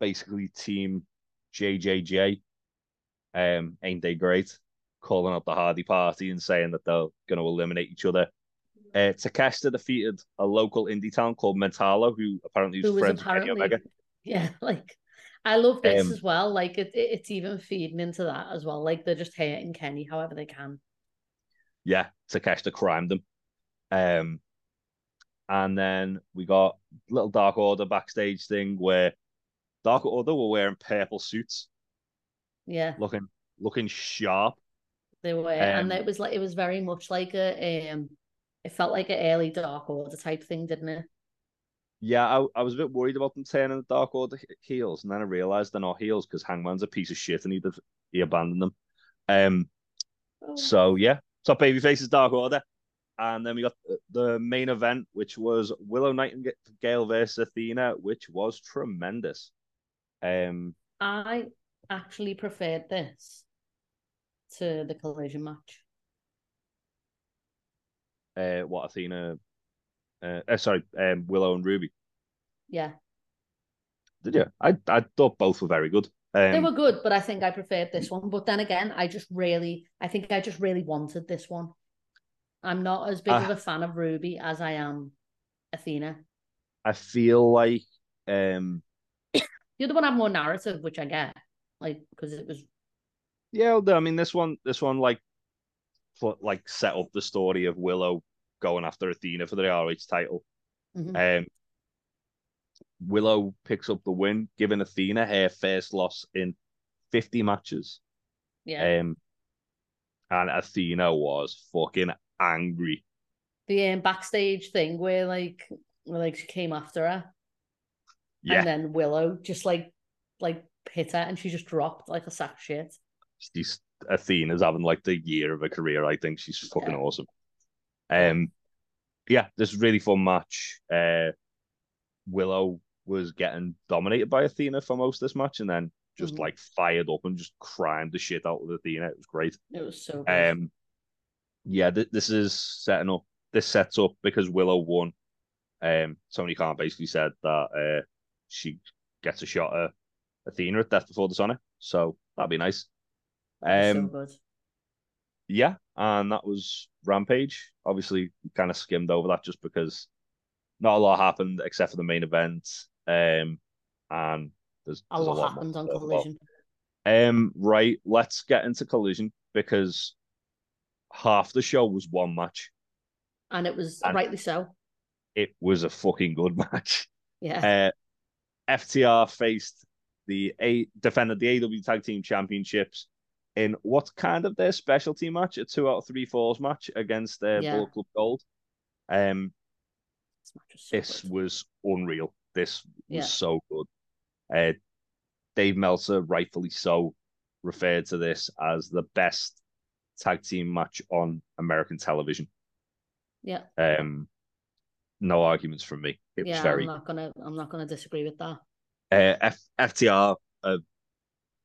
basically, Team JJJ. Um, ain't they great? calling up the Hardy Party and saying that they're going to eliminate each other. Uh, Takeshita defeated a local indie town called Mentalo, who apparently Who was was friends with Kenny Omega. yeah, like I love this Um, as well. Like it, it- it's even feeding into that as well. Like they're just hating Kenny however they can. Yeah, Takeshita crimed them. Um, and then we got little Dark Order backstage thing where Dark Order were wearing purple suits, Yeah, looking looking sharp. they were, Um, and it was like it was very much like a um. It felt like an early Dark Order type thing, didn't it? Yeah, I, I was a bit worried about them turning the Dark Order heels, and then I realized they're not heels because Hangman's a piece of shit and he he abandoned them. Um, Oh. So yeah, top baby faces Dark Order, and then we got the- main event, which was Willow Nightingale versus Athena, which was tremendous. Um, I actually preferred this to the collision match. uh, what Athena? Uh, uh, sorry, um, Willow and Ruby. Yeah, Did you? I I thought both were very good. Um, they were good, but I think I preferred this one. But then again, I just really, I think I just really wanted this one. I'm not as big of Ah. a fan of Ruby as I am Athena. I feel like um The other one had more narrative, which I get, like because it was yeah, I mean this one this one like put like set up the story of Willow going after Athena for the ROH title. mhm. Um Willow picks up the win, giving Athena her first loss in 50 matches. yeah. Um and Athena was fucking angry. the um, backstage thing where like where like she came after her, Yeah, and then Willow just like like hit her, and she just dropped like a sack of shit. she's Athena's having like the year of her career. I think she's fucking Yeah. awesome. Um, yeah, this really fun match. Uh, Willow was getting dominated by Athena for most of this match, and then just Mhm. like fired up and just crimed the shit out of Athena. It was great. It was so good. Um, yeah, th- this is setting up. This sets up because Willow won. Um, Tony Khan basically said that uh, she gets a shot at Athena at Death Before Dishonor, so that'd be nice. Um, so good. yeah, and that was Rampage. Obviously, we kind of skimmed over that just because not a lot happened except for the main event. Um, and there's, A there's lot more happened on. Collision. Um, right, let's get into Collision because half the show was one match. and it was and- rightly so. It was a fucking good match. Yeah, Uh, FTR faced the A defended the AW Tag Team Championships in what's kind of their specialty match, a two out of three falls match against uh, Yeah. Bullet Club Gold. Um, this match was so this was unreal. This was Yeah. so good. Uh, Dave Meltzer, rightfully so, referred to this as the best tag team match on American television. Yeah, Um, no arguments from me. It was very I'm not gonna. I'm not gonna disagree with that. uh, F- FTR are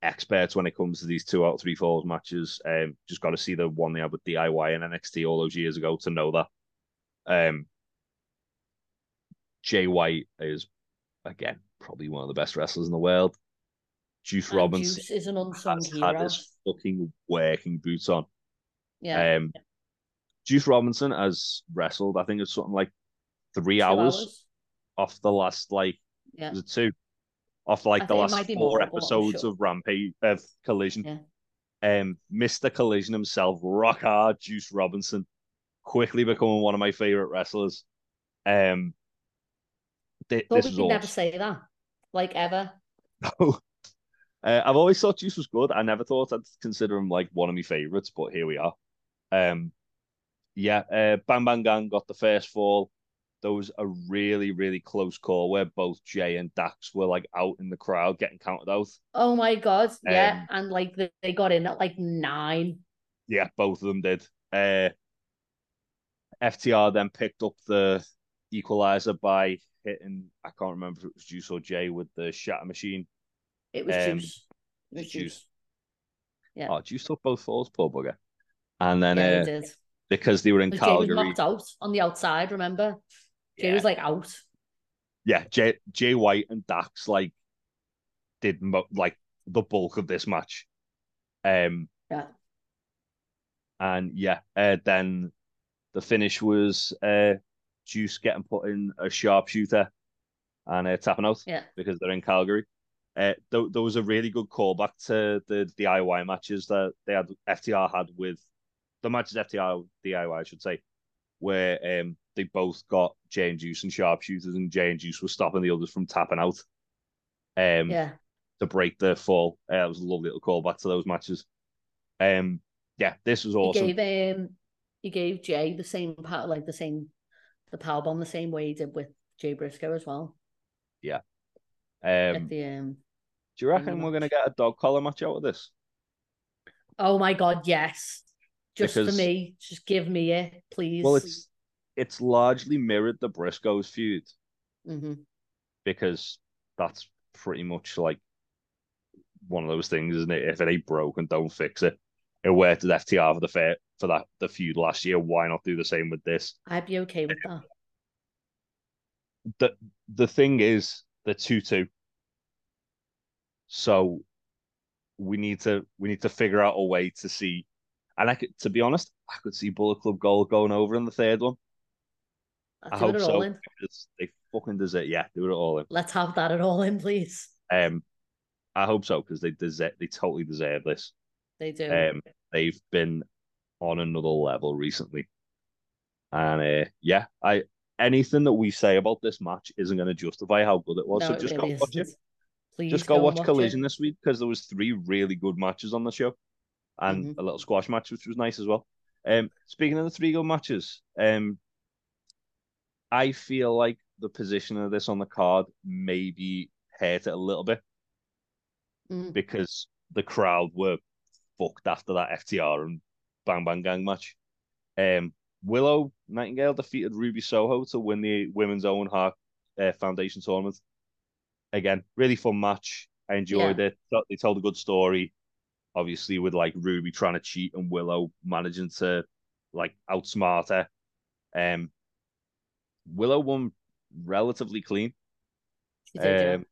experts when it comes to these two out of three falls matches. Um, just got to see the one they had with DIY and NXT all those years ago to know that. Um, Jay White is again probably one of the best wrestlers in the world. Juice And Robinson Juice is an unsung has hero. had his fucking working boots on. Yeah, Um, Juice Robinson has wrestled. I think it's something like three two hours, off the last like Yeah, was it two? Off like I the last four more, episodes sure. of Rampage of Collision. Yeah. Um, Mr. Collision himself, rock hard Juice Robinson, quickly becoming one of my favorite wrestlers. Um, thi- thought we could never say that, like ever. uh, I've always thought Juice was good. I never thought I'd consider him like one of my favorites, but here we are. Um, yeah, uh, Bang Bang Gang got the first fall. There was a really, really close call where both Jay and Dax were like out in the crowd getting counted out. Oh my god, yeah, Um, and like they, they got in at like nine. Yeah, both of them did. Uh, FTR then picked up the equalizer by hitting, I can't remember if it was Juice or Jay with the shatter machine. It was Um, juice. It was Juice. juice. Yeah. Oh, Juice took both falls, poor bugger. And then Yeah, uh, because they were in Because Jay was Calgary, knocked out on the outside. Remember, Jay yeah, was like out. yeah, Jay, Jay White and Dax like did mo- like the bulk of this match. Um, Yeah. and yeah, uh, then the finish was uh, Juice getting put in a sharpshooter and uh, tapping out Yeah. because they're in Calgary. Uh, th- there was a really good callback to the DIY matches that they had FTR had with the matches FTR DIY, I should say, where um they both got Jay and Juice and sharpshooters, and Jay and Juice was stopping the others from tapping out. Um, Yeah. to break their fall. Uh, it was a lovely little callback to those matches. Um, yeah, this was awesome. He gave um he gave Jay the same power like the same the power bomb the same way he did with Jay Briscoe as well. Yeah. Um, at the um do you reckon we're gonna get a dog collar match out of this? Oh my god, yes. Just Because- for me. Just give me it, please. Well, it's it's largely mirrored the Briscoes feud hmm because that's pretty much like one of those things, isn't it? If it ain't broken, don't fix it. It worked at FTR for the fair for that the feud last year. Why not do the same with this? I'd be okay with that. the the thing is the two two. So we need to we need to figure out a way to see, and I could to be honest, I could see Bullet Club Gold going over in the third one. I hope it all so in. because they fucking deserve. Yeah, do it all in. Let's have that at all in, please. Um, I hope so because they deserve. They totally deserve this. They do. Um, they've been on another level recently, and uh, yeah, I anything that we say about this match isn't going to justify how good it was. no, so it just really go watch it. isn't. Please Just go and watch it. Collision this week because there was three really good matches on the show, and Mhm. a little squash match which was nice as well. Um, speaking of the three good matches, um, I feel like the position of this on the card maybe hurt it a little bit Mm. because the crowd were fucked after that FTR and Bang Bang Gang match. Um, Willow Nightingale defeated Ruby Soho to win the Women's Owen Hart uh, Foundation tournament. Again, really fun match. I enjoyed it. Thought They told a good story. Obviously, with like Ruby trying to cheat and Willow managing to like outsmart her. Um, Willow won relatively clean. Um,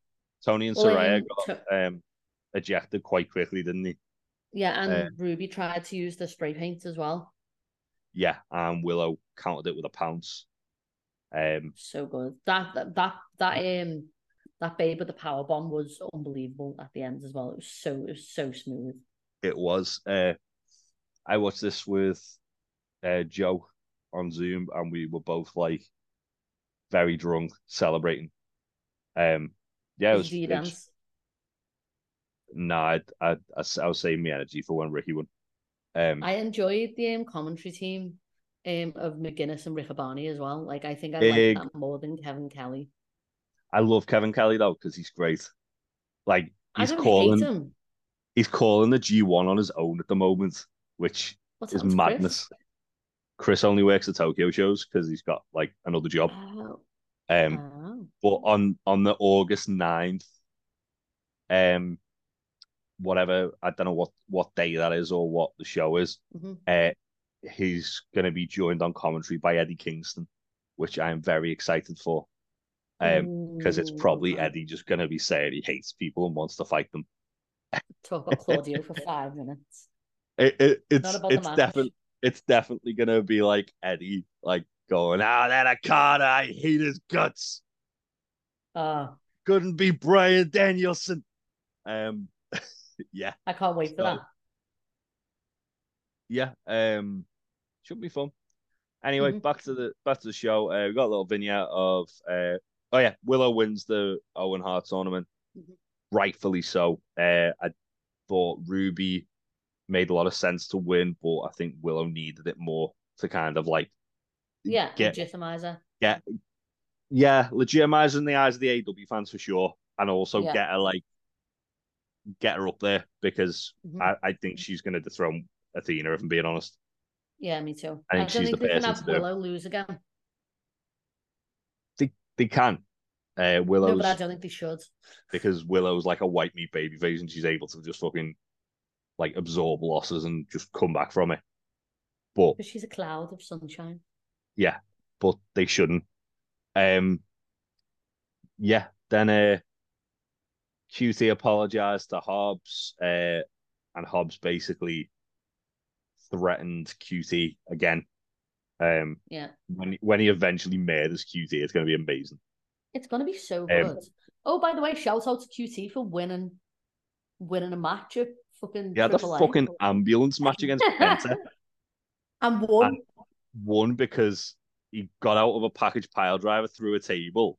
Toni and Saraya um, got um, ejected quite quickly, didn't they? Yeah, and uh, Ruby tried to use the spray paint as well. Yeah, and Willow countered it with a pounce. Um, So good. That that that, that um that babe with the power bomb was unbelievable at the end as well. It was so it was so smooth. It was. Uh, I watched this with uh, Joe on Zoom, and we were both like very drunk, celebrating. Um, yeah, it was. Did you it was- Nah, I, I, I, I was saving my energy for when Ricky won. Um, I enjoyed the um, commentary team um of McGuinness and Riccaboni as well. Like I think I like that more than Kevin Kelly. I love Kevin Kelly though because he's great. Like I he's don't calling, hate him. He's calling the G one on his own at the moment, which What's is that, Chris? madness. Chris only works at Tokyo shows because he's got like another job. Oh, Um, oh. but on on the August 9th, um, whatever I don't know what what day that is or what the show is. Mhm. Uh, he's going to be joined on commentary by Eddie Kingston, which I am very excited for. Um, because it's probably. Eddie just going to be saying he hates people and wants to fight them. Talk about Claudio for five minutes. It, it it's Not about the it's definitely it's definitely going to be like Eddie, like going, ah, that Okada, I hate his guts. Oh, Couldn't be Bryan Danielson. Um, yeah. I can't wait for that. yeah, um, should be fun. Anyway, Mhm. back to the back to the show. Uh, we got a little vignette of uh, oh yeah, Willow wins the Owen Hart tournament, Mhm. Rightfully so. Uh, I thought Ruby made a lot of sense to win, but I think Willow needed it more to kind of like Yeah, get legitimizer. yeah, yeah, legitimize in the eyes of the AW fans for sure, and also Yeah. get her like get her up there because Mhm. I, I think she's going to dethrone Athena. If I'm being honest. Yeah, me too. I think don't she's think the they can person have to do it. Willow lose again. They, They can. Uh, Willow's No, but I don't think they should. because Willow's like a white meat baby face and she's able to just fucking like absorb losses and just come back from it. But Because she's a cloud of sunshine. yeah, but they shouldn't. Um yeah, then uh QT apologized to Hobbs, uh and Hobbs basically threatened QT again. Um Yeah. when when he eventually murders QT, it's gonna be amazing. It's gonna be so Um, good. oh, by the way, shout out to QT for winning winning a match at fucking He had a fucking ambulance match against Penta. and won. And- One because he got out of a package pile driver through a table,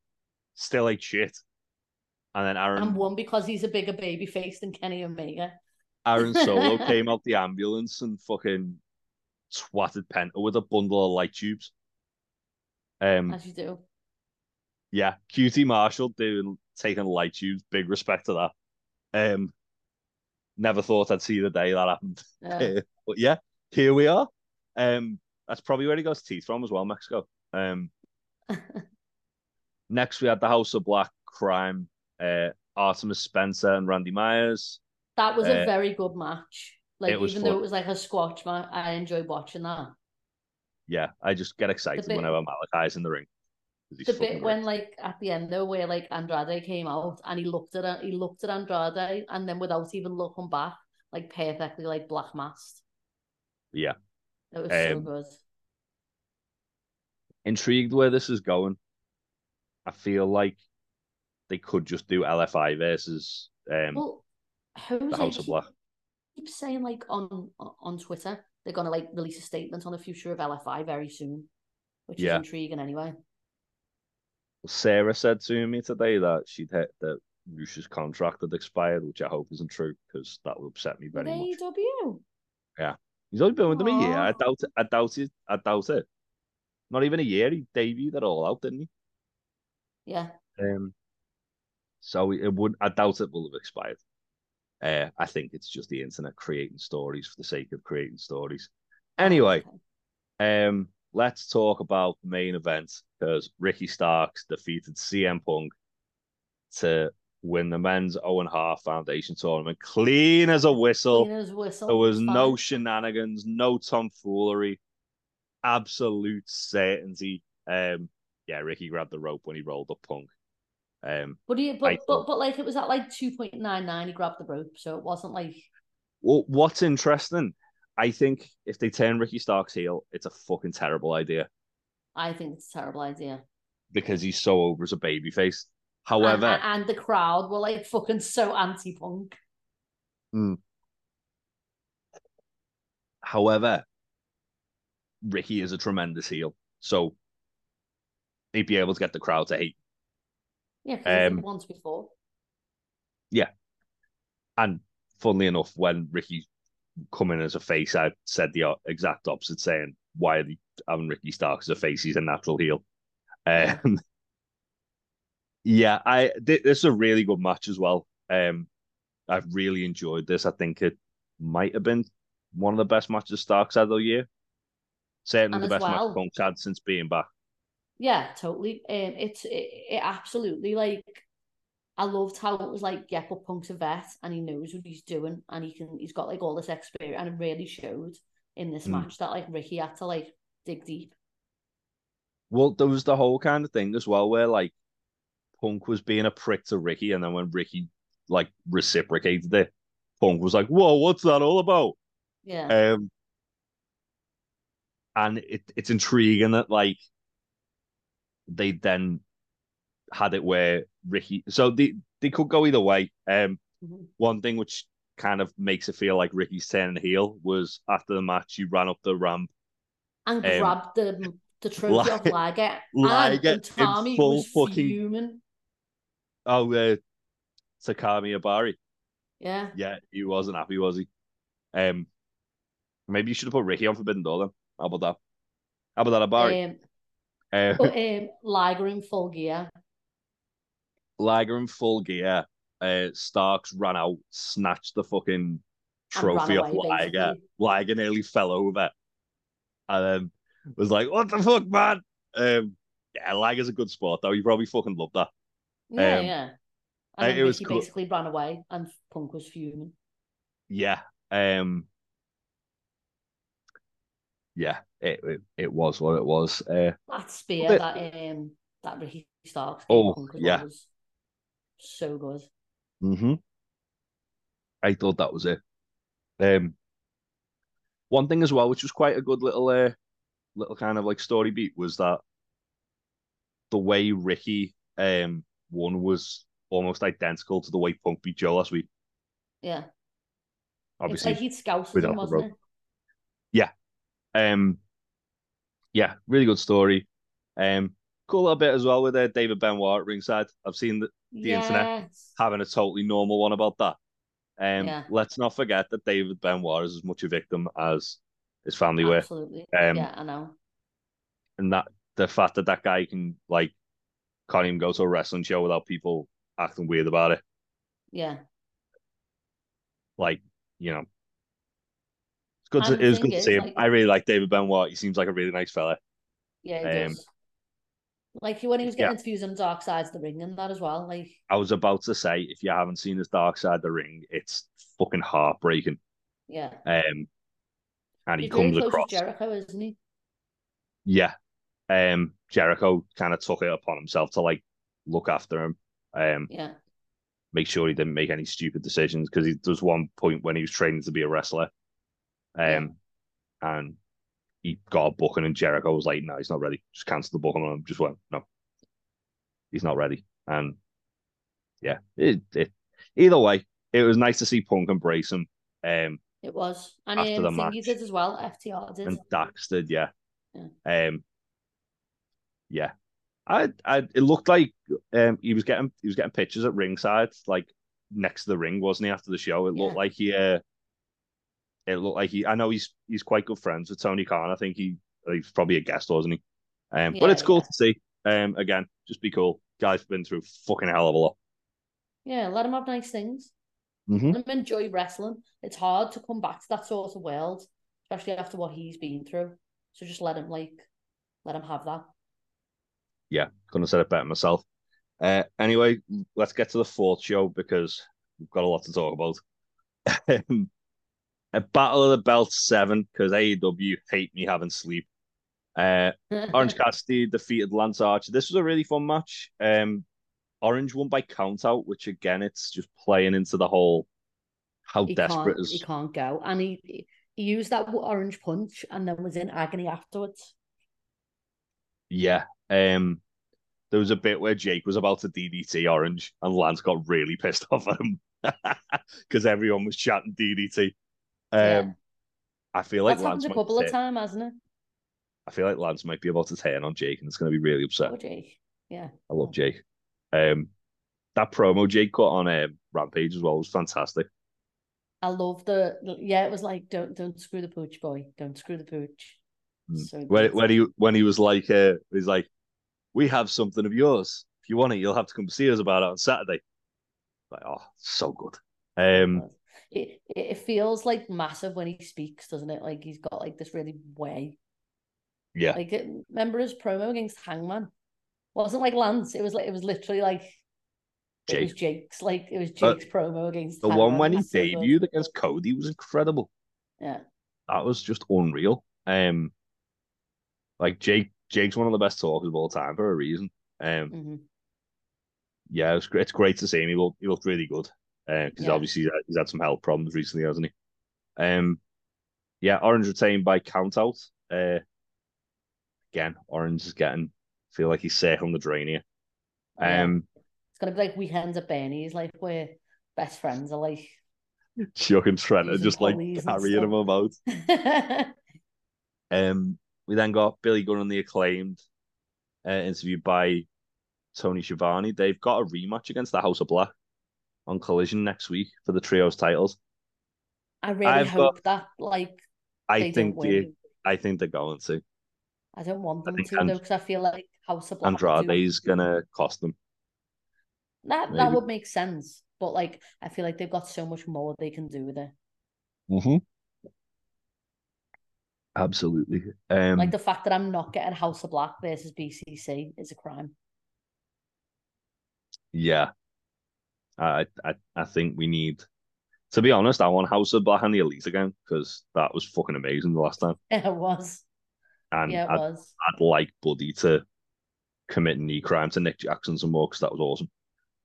still ate shit. And then Aaron and won because he's a bigger baby face than Kenny Omega. Aaron Solo came out the ambulance and fucking swatted Penta with a bundle of light tubes. Um As you do. Yeah, QT Marshall doing taking light tubes, big respect to that. Um never thought I'd see the day that happened. Yeah. but yeah, here we are. Um, that's probably where he got his teeth from as well, Mexico. Um, next we had the House of Black Crime, uh, Artemis Spencer and Randy Myers. that was a Uh, very good match. Like even though it was like a squash match, I enjoyed watching that. Yeah, I just get excited bit- whenever Malakai's in the ring. The bit when like at the end though where like Andrade came out and he looked at him he looked at Andrade and then without even looking back like perfectly like black masked Yeah. it was so Um, good intrigued where this is going. I feel like they could just do LFI versus um, Well, who's the House of keep, Black. keep saying like on on Twitter they're gonna like release a statement on the future of LFI very soon, which Yeah. is intriguing anyway. Sarah said to me today that she'd hit that Rush's contract had expired, which I hope isn't true because that would upset me very much. AEW. He's only been with them a year. I doubt it. I doubt it. I doubt it. Not even a year. He debuted it all out, didn't he? Yeah. Um, so it would. I doubt it will have expired. Uh, I think it's just the internet creating stories for the sake of creating stories. Anyway, Okay. um, let's talk about the main event because Ricky Starks defeated CM Punk to win the men's Owen Hart Foundation tournament clean as a whistle. Clean as whistle. There was it's no shenanigans, no tomfoolery, absolute certainty. Um, yeah, Ricky grabbed the rope when he rolled up Punk. Um, But he, but, but but like it was at like two point nine nine. He grabbed the rope, so it wasn't like well, what's interesting, I think if they turn Ricky Starks heel, it's a fucking terrible idea I think it's a terrible idea. because he's so over as a babyface. And, However, and, and the crowd were like fucking so anti punk. however, Ricky is a tremendous heel, so he'd be able to get the crowd to hate. Yeah, because Um, once before. Yeah, and funnily enough, when Ricky come in as a face, I said the exact opposite, saying, "Why are they having Ricky Stark as a face? He's a natural heel." Yeah. Um, yeah, I th- this is a really good match as well. Um, I've really enjoyed this. I think it might have been one of the best matches Starks had all year. Certainly And the best well- match Punk's had since being back. Yeah, totally. Um, it's it, it absolutely like I loved how it was like, yeah, but Punk's a vet and he knows what he's doing and he can he's got like all this experience and it really showed in this Mm. match that like Ricky had to like dig deep. Well, there was the whole kind of thing as well, where like Punk was being a prick to Ricky, and then when Ricky like reciprocated it, Punk was like, "Whoa, what's that all about?" Yeah. Um, and it it's intriguing that like they then had it where Ricky, so they they could go either way. Um, Mhm. one thing which kind of makes it feel like Ricky's turning heel was after the match, he ran up the ramp And um, grabbed the the trophy of Li- Liger. Liger and, Tommy full was fucking- fuming. Oh, uh, Takami Ohbari. Yeah. Yeah, he wasn't happy, was he? Um, maybe you should have put Ricky on Forbidden Door then. How about that? How about that, Ohbari? Um, Uh, but um, Liger in full gear. Liger in full gear. Uh, Starks ran out, snatched the fucking trophy off Liger. basically. Liger nearly fell over, and then was like, "What the fuck, man?" Um, yeah, Liger's a good sport though. You probably fucking love that. Yeah, Um, yeah. uh, And it was cool. basically ran away and Punk was fuming. Yeah. Um. Yeah, it it, it was what it was. Uh, That spear that um that Ricky Starks Oh, Punk yeah. was so good. Mm-hmm. I thought that was it. Um, one thing as well, which was quite a good little, uh, little kind of like story beat, was that the way Ricky um won was almost identical to the way Punk beat Joe last week. Yeah. Obviously, it's like he'd scouted him, wasn't it? um, yeah, really good story. Um, cool little bit as well with uh, David Benoit at ringside. I've seen the, The internet. Having a totally normal one about that. Um, Yeah. let's not forget that David Benoit is as much a victim as his family were, Absolutely. Um, yeah, I know. and that the fact that that guy can like can't even go to a wrestling show without people acting weird about it, Yeah. like you know, it's good. To, it was good to see him. like- I really like David Benoit. He seems like a really nice fella. Yeah, he Um, does. Like when he was getting yeah. interviews on Dark Side of the Ring and that as well. Like, I was about to say, if you haven't seen his Dark Side of the Ring, it's fucking heartbreaking. yeah. Um, and he He's very comes across, Jericho, isn't he? yeah. Um, Jericho kind of took it upon himself to like look after him, um, Yeah. make sure he didn't make any stupid decisions because he there was one point when he was training to be a wrestler, um, and he got a booking, and Jericho was like, "No, he's not ready. Just cancel the booking." And I just went, "No, he's not ready." And yeah, it, it either way, it was nice to see Punk embrace him. Um, It was. And After um, the match. did as well. FTR did. and Dax did, yeah. Yeah. Um, yeah. I, I, it looked like um he was getting he was getting pictures at ringside, like next to the ring, wasn't he? After the show, it looked like he, uh, it looked like he. I know he's he's quite good friends with Tony Khan. I think he he's probably a guest, wasn't he? Um, but it's cool yeah. to see. Um, again, just be cool. Guy's been through fucking hell of a lot. Yeah, let him have nice things. Mhm. Let him enjoy wrestling. It's hard to come back to that sort of world, especially after what he's been through. So just let him like let him have that. yeah, couldn't have said it better myself. Uh, anyway, let's get to the fourth show because we've got a lot to talk about. Um, a Battle of the Belt 7 because AEW hate me having sleep. Uh, Orange Cassidy defeated Lance Archer. This was a really fun match. Um, Orange won by count out, which again, it's just playing into the whole how he desperate is. he can't go. And he he used that orange punch and then was in agony afterwards. Yeah. Um, there was a bit where Jake was about to DDT Orange, and Lance got really pissed off at him because everyone was chatting DDT. Um, Yeah. I feel like That's Lance happened a couple of times, hasn't it? I feel like Lance might be about to turn on Jake, and it's going to be really upset. Oh, Jake. Yeah. I love Jake. Um, that promo Jake cut on um, Rampage as well was fantastic. I love the yeah, it was like don't don't screw the pooch boy. Don't screw the pooch. Mm. So When when he when he was like, uh, he's like, "We have something of yours. If you want it, you'll have to come see us about it on Saturday." Like, oh, so good. Um, it, it it feels like massive when he speaks, doesn't it? Like he's got like this really way. yeah, Like it, remember his promo against Hangman? Wasn't like Lance. It was like it was literally like it was Jake's. Like it was Jake's promo against The Hangman. one when he That's so good. debuted against Cody was incredible. Yeah. That was just unreal. Um, like Jake, Jake's one of the best talkers of all time for a reason. Um, hmm yeah, it's great. It's great to see him. He looked, he looked really good. Because Yeah. obviously he's had, some health problems recently, hasn't he? Um, yeah, Orange retained by count out. Uh, again, Orange is getting feel like he's circling the drain here. Yeah. Um, It's gonna be like weekends at Bernie's, like where best friends are like Chuck and Trent are just like carrying him about. Um, we then got Billy Gunn and the acclaimed, uh, interviewed by Tony Schiavone. They've got a rematch against the House of Black on Collision next week for the trios titles. I really I've got- hope that like I they think don't they, win. I think they're going to. I don't want them to And- though, because I feel like House of Black do- Andrade's gonna cost them. That that maybe. would make sense, but like I feel like they've got so much more they can do with it. Mm-hmm. Absolutely. Um, Like the fact that I'm not getting House of Black versus BCC is a crime. yeah. I, I I think we need. To be honest, I want House of Black and the Elite again because that was fucking amazing the last time. it was. And yeah, it I'd, was. I'd like Buddy to commit knee crime to Nick Jackson some more because that was awesome.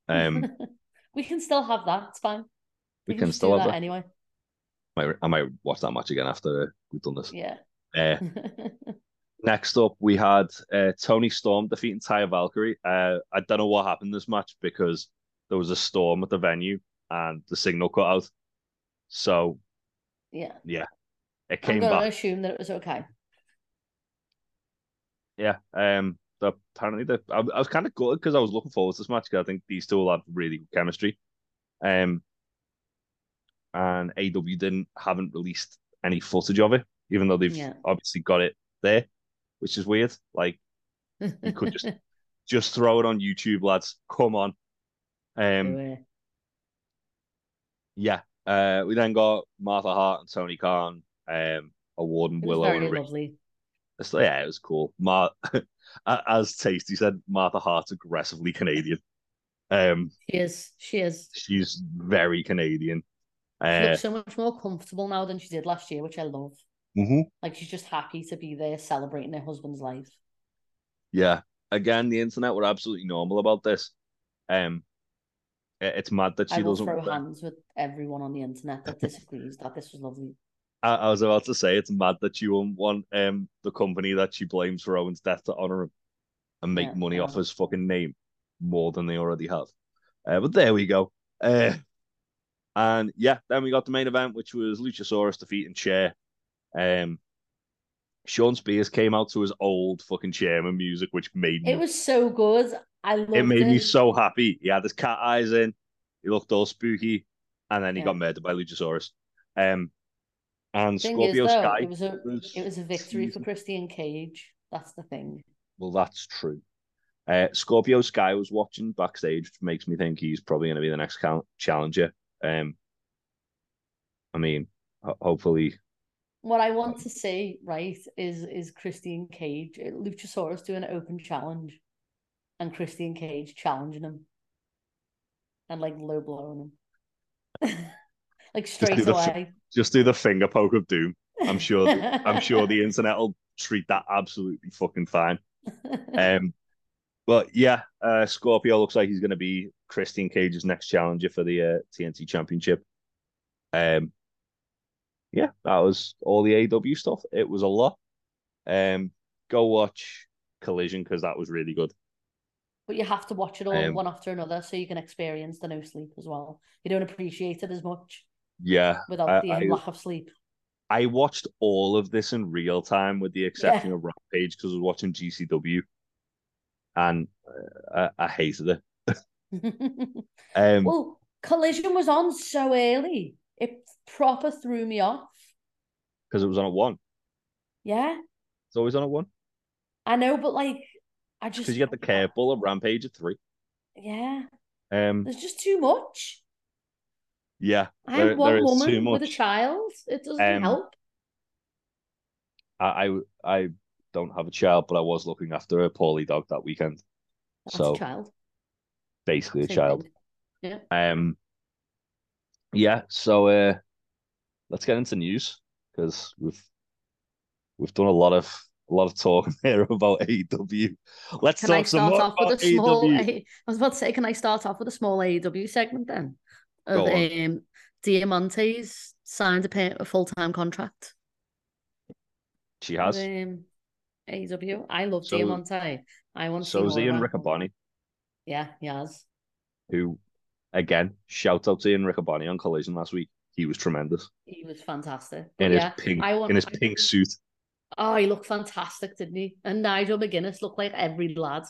Um, we can still have that. It's fine. we We, can just still do have that that. anyway. might, I might watch that match again after we've done this. Yeah. Uh, next up, we had uh, Toni Storm defeating Taya Valkyrie. Uh, I don't know what happened this match because there was a storm at the venue and the signal cut out. So yeah. Yeah, it I'm came gonna back. assume that it was okay. Yeah. Um. The, apparently, the I, I was kind of gutted because I was looking forward to this match because I think these two will have really good chemistry. Um. And AW didn't haven't released any footage of it, even though they've Yeah. obviously got it there, which is weird. Like You could just- just throw it on YouTube, lads. Come on. Um. Yeah. Uh. We then got Martha Hart and Tony Khan. Um. It was Willow very and Rick lovely. So yeah, it was cool. Mar- as Tasty said, Martha Hart's aggressively Canadian. Um, She is. She is. she's very Canadian. She Uh, looks so much more comfortable now than she did last year, which I love. mhm. Like she's just happy to be there celebrating her husband's life. Yeah. Again, the internet were absolutely normal about this. Um, it's mad that I she will doesn't. throw hands with everyone on the internet that disagrees that this was lovely. I, I was about to say it's mad that you won't want um the company that she blames for Owen's death to honor him and make Yeah, money off his fucking name more than they already have. Uh, but there we go. Uh, and yeah, then we got the main event, which was Luchasaurus defeating Chair. Um, Shawn Spears came out to his old fucking chairman music, which made me It was so good. I loved it it. made me so happy. He had his cat eyes in. He looked all spooky, and then he Yeah. got murdered by Luchasaurus. Um, and thing Scorpio is, though, Sky it was a was it was a victory for Christian Cage. That's the thing. Well, that's true. Uh, Scorpio Sky was watching backstage, which makes me think he's probably going to be the next count- challenger. Um, I mean, ho- hopefully, What I want to see, right, is is Christian Cage, uh, Luchasaurus doing an open challenge, and Christian Cage challenging him, and like low blowing him, like straight fi- away. just do the finger poke of doom. I'm sure. I'm sure the internet will treat that absolutely fucking fine. Um, but yeah, uh, Scorpio looks like he's going to be Christian Cage's next challenger for the uh, TNT Championship. Um, yeah, that was all the AW stuff. It was a lot. Um, go watch Collision because that was really good. But you have to watch it all Um, one after another so you can experience the no sleep as well. You don't appreciate it as much Yeah, without I- the I- lack of sleep. I watched all of this in real time with the exception of Rampage because I was watching GCW, and uh, I, I hated it. Um, well, Collision was on so early. It proper threw me off. because it was on at one. Yeah, It's always on at one. I know, but like, I just Because you get the curveball at Rampage at three. Yeah, Um, there's just too much. yeah, I'm there, there one woman with a child. It doesn't Um, help. I, I I don't have a child, but I was looking after a poorly dog that weekend. That's so a child. basically a child. thing. Yeah. Um, yeah. So uh, let's get into news because we've we've done a lot of a lot of talk here about AEW. Let's Can I talk some start more off with about a small? AEW. A- I was about to say, can I start off with a small AEW segment then? Of, um, Diamante's signed a, pa- a full time contract. She with, has. Um, AEW. I love So- Diamante. I want to see So is more Ian. Riccaboni, Yeah, he has. who again shout out to Ian Riccaboni on Collision last week. He was tremendous He was fantastic. in But his pink I want. in his pink suit. Oh, he looked fantastic, didn't he? And Nigel McGuinness looked like every lad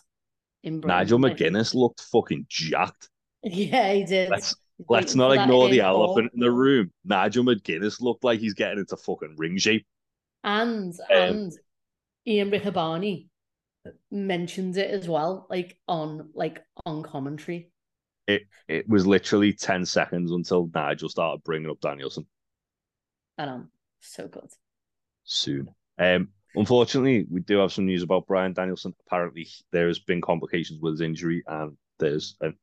in Britain. Nigel McGuinness looked fucking jacked. Yeah, he did. Let's let's not ignore the elephant in the room. Nigel McGuinness looked like he's getting into fucking ring shape. And Um, and Ian Riccaboni mentioned it as well, like on like on commentary. It it was literally 10 seconds until Nigel started bringing up Danielson And um, so good. soon. Um, unfortunately, we do have some news about Bryan Danielson. Apparently, there has been complications with his injury, and there's an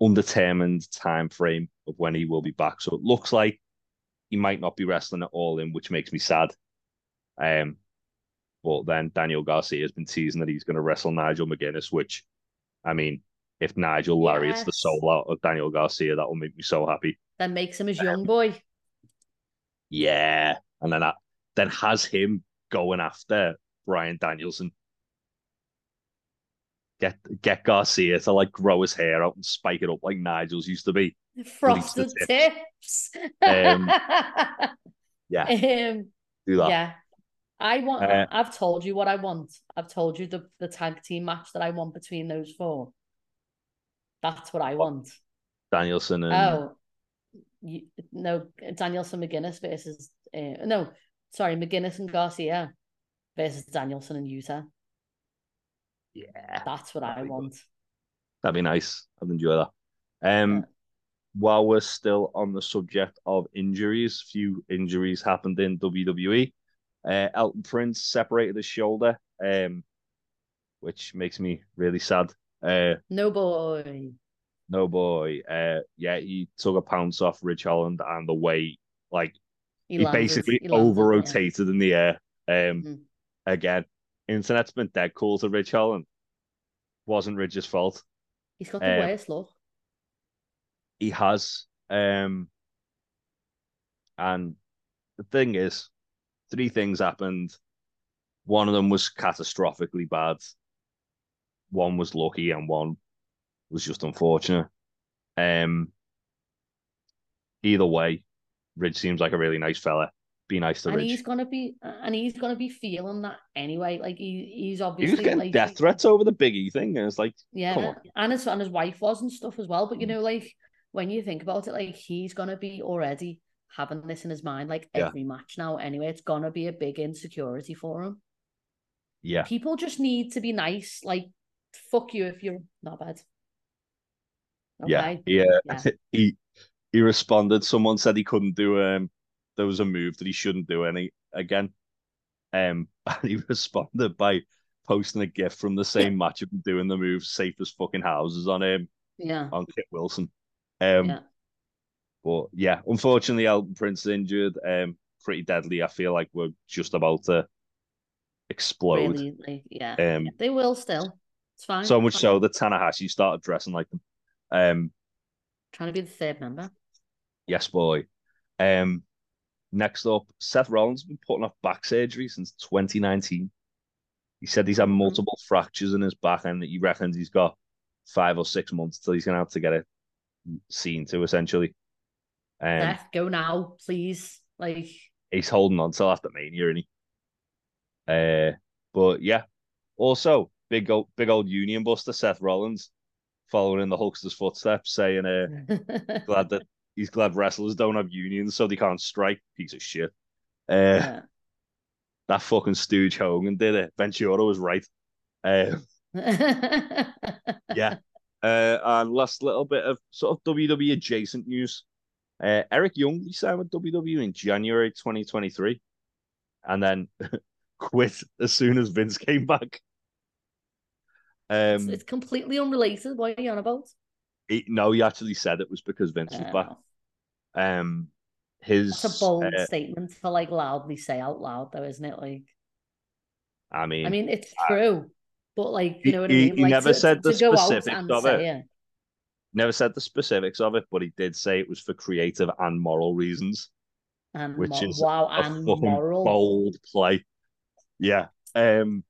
undetermined time frame of when he will be back. So it looks like he might not be wrestling at all in, which makes me sad. Um, but then Daniel Garcia has been teasing that he's going to wrestle Nigel McGuinness, which, I mean, if Nigel lariats the soul out of Daniel Garcia, that will make me so happy. That makes him his Um, young boy. Yeah, and then I, then has him going after Bryan Danielson. Get get Garcia to like grow his hair out and spike it up like Nigel's used to be. Frosted tips. Um, Yeah, Um, do that. yeah. I want Uh, I've told you what I want. I've told you the, the tag team match that I want between those four. That's what I want. Danielson and Oh, you, no, Danielson McGuinness versus uh, no, sorry, McGuinness and Garcia versus Danielson and Yuta. yeah, That's what I That'd good. want. that'd be nice. I'd enjoy that. Um, Yeah. while we're still on the subject of injuries, few injuries happened in WWE. Uh, Elton Prince separated his shoulder, um, which makes me really sad. Uh, No boy. No boy. Uh, yeah, he took a pounce off Ridge Holland, and the way, like, he, basically he landed, over yeah. rotated in the air. Um, Mhm. again, internet's been dead cool to Ridge Holland. Wasn't Ridge's fault. He's got the Um, worst look. He has. Um, and the thing is, three things happened. One of them was catastrophically bad. One was lucky, and one was just unfortunate. Um, either way, Ridge seems like a really nice fella. Be nice to and Ridge. he's gonna be and he's gonna be feeling that anyway. Like he, he's He obviously was getting like death threats over the Big E thing, and it's like, Yeah, and his and his wife was and stuff as well. But you Mm. know, like when you think about it, like he's gonna be already having this in his mind, like Yeah. every match now. Anyway, it's gonna be a big insecurity for him. yeah, People just need to be nice. Like, fuck you if you're not bad. yeah, yeah. Yeah. he he responded. Someone said he couldn't do um. There was a move that he shouldn't do any again. Um, and he responded by posting a gif from the same match of him doing the move safe as fucking houses on him Yeah. on Kit Wilson. Um, Yeah. but yeah, unfortunately, Elton Prince is injured. Um, pretty deadly. I feel like we're just about to explode. Really, like, yeah. Um, They will still. It's fine. so much fine. so that Tanahashi started dressing like them. Um, Trying to be the third member. Yes, boy. Um, next up, Seth Rollins has been putting off back surgery since 2019. He said he's had Mhm. multiple fractures in his back, and that he reckons he's got five or six months till he's gonna have to get it seen to. Essentially, um, Seth, go now, please. Like, he's holding on till after Mania, isn't he? Uh, but yeah. Also, big old, big old Union Buster Seth Rollins, following in the Hulkster's footsteps, saying, uh, glad that he's glad wrestlers don't have unions so they can't strike. Piece of shit. Uh, yeah. that fucking Stooge Hogan did it. Ventura was right. Uh, yeah. Uh, and last little bit of sort of WWE adjacent news. Uh, Eric Young he signed with WWE in January 2023 and then quit as soon as Vince came back. It's, Um, it's completely unrelated. What are you on about? He, no, he actually said it was because Vince was back. Uh, Um, his, That's a bold uh, statement to like loudly say out loud, though, isn't it? Like, I mean, I mean, it's I- true, but like, you know what I mean? he Like, never to, said the to specifics of say it. never said the specifics of it, but he did say it was for creative and moral reasons. And which mo- is wow, a and moral. bold play. Yeah. Um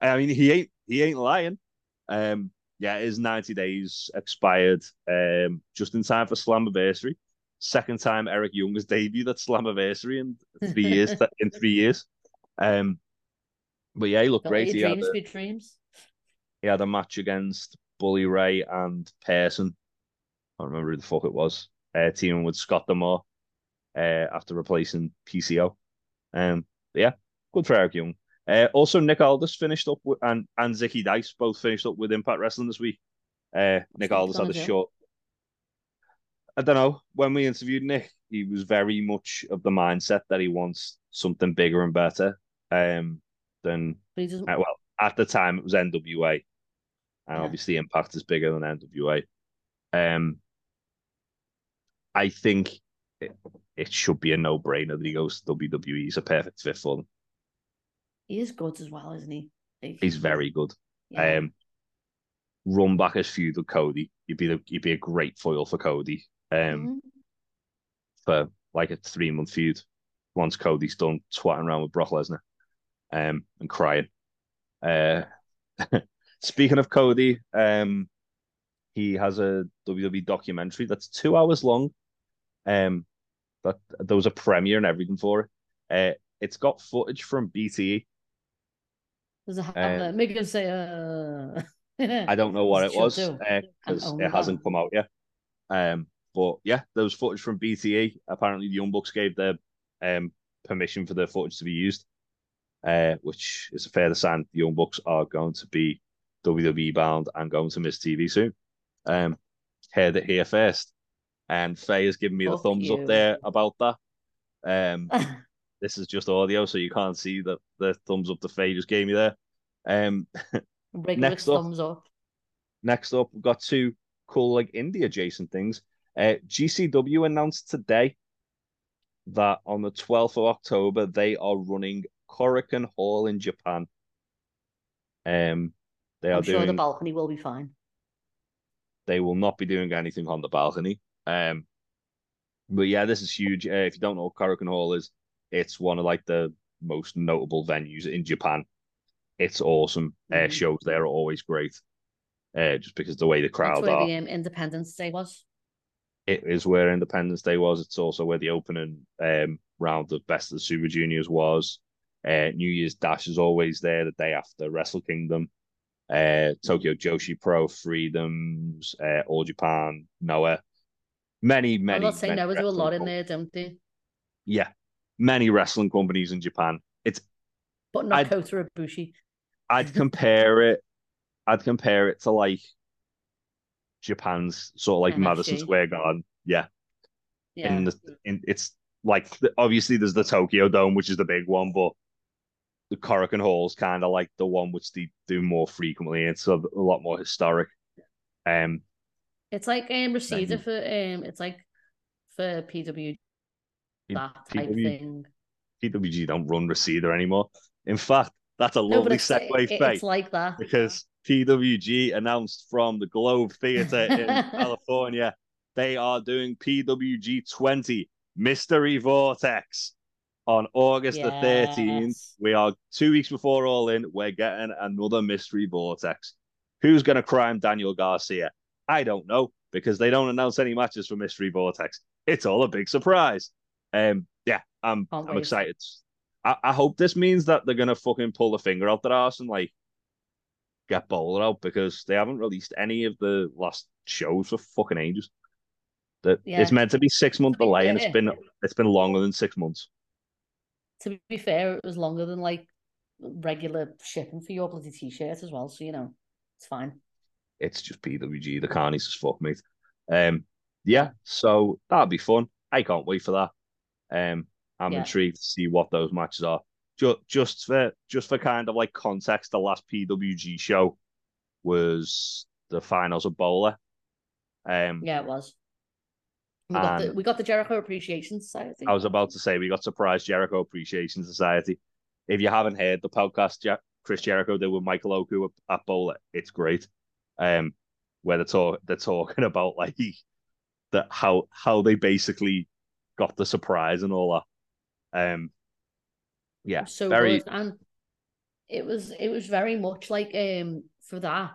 I mean he ain't he ain't lying. Um yeah, his 90 days expired um just in time for Slammiversary. Second time Eric Young has debuted at Slammiversary in three years in three years. Um but yeah, he looked Don't great. He had, dreams a, be dreams. he had a match against Bully Ray and Pearson. I don't remember who the fuck it was. Uh, teaming with Scott D'Amore uh, after replacing PCO. Um, yeah, good for Eric Young. Uh, also, Nick Aldis finished up with, and and Zicky Dice both finished up with Impact Wrestling this week. Uh, Nick Aldis had a do? short. I don't know. When we interviewed Nick, he was very much of the mindset that he wants something bigger and better. Um, than But he doesn't. uh, well, at the time it was NWA, and Yeah. obviously Impact is bigger than NWA. Um, I think it, it should be a no-brainer that he goes to WWE. He's a perfect fit for them. He is good as well, isn't he? Like, He's very good. yeah. Um, run back as feud with Cody. You'd be the, you'd be a great foil for Cody. Um, Mhm. for like a three-month feud. Once Cody's done twatting around with Brock Lesnar, um, and crying. Uh, speaking of Cody, um, he has a WWE documentary that's two hours long. Um, that there was a premiere and everything for it. Uh, it's got footage from BTE. It have uh, uh, make him say uh I don't know what it was because own it hasn't that. come out yet. Um, but yeah, there was footage from BTE. Apparently, the Young Bucks gave their um permission for their footage to be used, uh, which is a fair sign. The Young Bucks are going to be WWE bound and going to miss TV soon. Um, heard it here first, and Faye has given me the thumbs you. up there about that. Um, this is just audio, so you can't see the the thumbs up the Faye just gave me there. Um, Next up. thumbs up. Next up, we've got two cool like indie adjacent things. Uh, GCW announced today that on the 12th of October they are running Korakuen Hall in Japan. Um, they are I'm sure doing. the balcony will be fine. they will not be doing anything on the balcony. Um, but yeah, this is huge. Uh, if you don't know what Korakuen Hall is, it's one of like the most notable venues in Japan. It's awesome. Air Mhm. shows there are always great. Uh, just because the way the crowd are. the um, Independence Day was. It is where Independence Day was. It's also where the opening um, round of Best of the Super Juniors was. Uh, New Year's Dash is always there the day after Wrestle Kingdom. Uh, Tokyo Joshi Pro, Freedoms, uh, All Japan, Noah. Many, many. I'm not saying there do a lot in there, don't they? Yeah, many wrestling companies in Japan. It's But not I'd- Kota Ibushi. I'd compare it. I'd compare it to like Japan's sort of like Madison Square Garden. Yeah, Yeah. in the in, it's like obviously there's the Tokyo Dome, which is the big one, but the Korakuen Hall is kind of like the one which they do more frequently. It's a, a lot more historic. Um, It's like um Reseda for um it's like for PW that type PW thing. PWG don't run Reseda anymore. In fact, that's a No, lovely segue, it- it's like that. because PWG announced from the Globe Theatre in California they are doing PWG 20 Mystery Vortex on August the 13th. We are two weeks before All In. We're getting another Mystery Vortex. Who's going to crime Daniel Garcia? I don't know because they don't announce any matches for Mystery Vortex. It's all a big surprise. Um, yeah, I'm I'm excited. I, I hope this means that they're gonna fucking pull the finger out their ass and like get BOLA out because they haven't released any of the last shows for fucking ages. That Yeah. it's meant to be six month delay and it's been it's been longer than six months. To be fair, it was longer than like regular shipping for your bloody t-shirt as well. So you know, it's fine. It's just PWG. The carnies as fuck, mate. Um, yeah. So that'll be fun. I can't wait for that. Um, I'm Yeah. intrigued to see what those matches are. Just, just for just for kind of like context, the last PWG show was the finals of BOLA. Um, Yeah, it was. We got the we got the Jericho Appreciation Society. I was about to say we got surprised Jericho Appreciation Society. If you haven't heard the podcast, Jer- Chris Jericho did with Michael Oku at, at BOLA, it's great. Um, where they're talk they're talking about like that how how they basically got the surprise and all that. Um, yeah, so very good and it was it was very much like um for that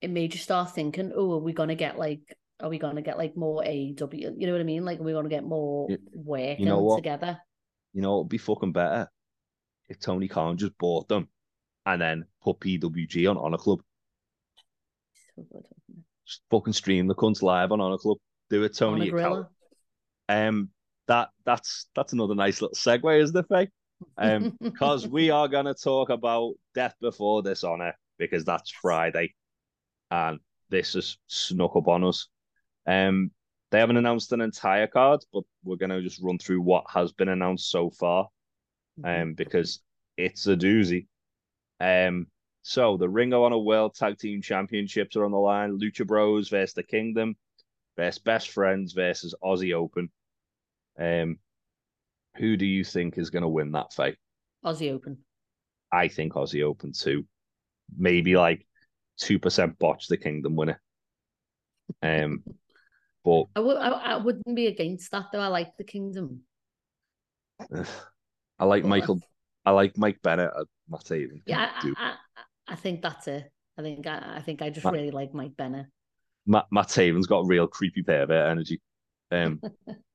it made you start thinking oh are we gonna get like are we gonna get like more AEW you know what I mean like are we gonna get more You- working know what? together you know, it'd be fucking better if Tony Khan just bought them and then put PWG on Honor Club. so good. Just fucking stream the cunts live on Honor Club. Do it, Tony. a. Um, that that's that's another nice little segue, isn't it, Faye? Um, because we are gonna talk about Death Before Dishonor because that's Friday, and this has snuck up on us. Um, they haven't announced an entire card, but we're gonna just run through what has been announced so far, um, because it's a doozy. Um, so the Ring of Honor World Tag Team Championships are on the line. Lucha Bros versus the Kingdom versus Best Friends versus Aussie Open. Um, who do you think is going to win that fight? Aussie Open I think Aussie Open too. Maybe like two percent botch the Kingdom winner. Um, but I would I, I wouldn't be against that though I like the Kingdom I like But Michael. I like Mike Bennett at Matt Taven. yeah I, I, I think that's it I think I, I think I just Ma- really like Mike Bennett Matt, Matt Taven's got real creepy pervert energy. Um,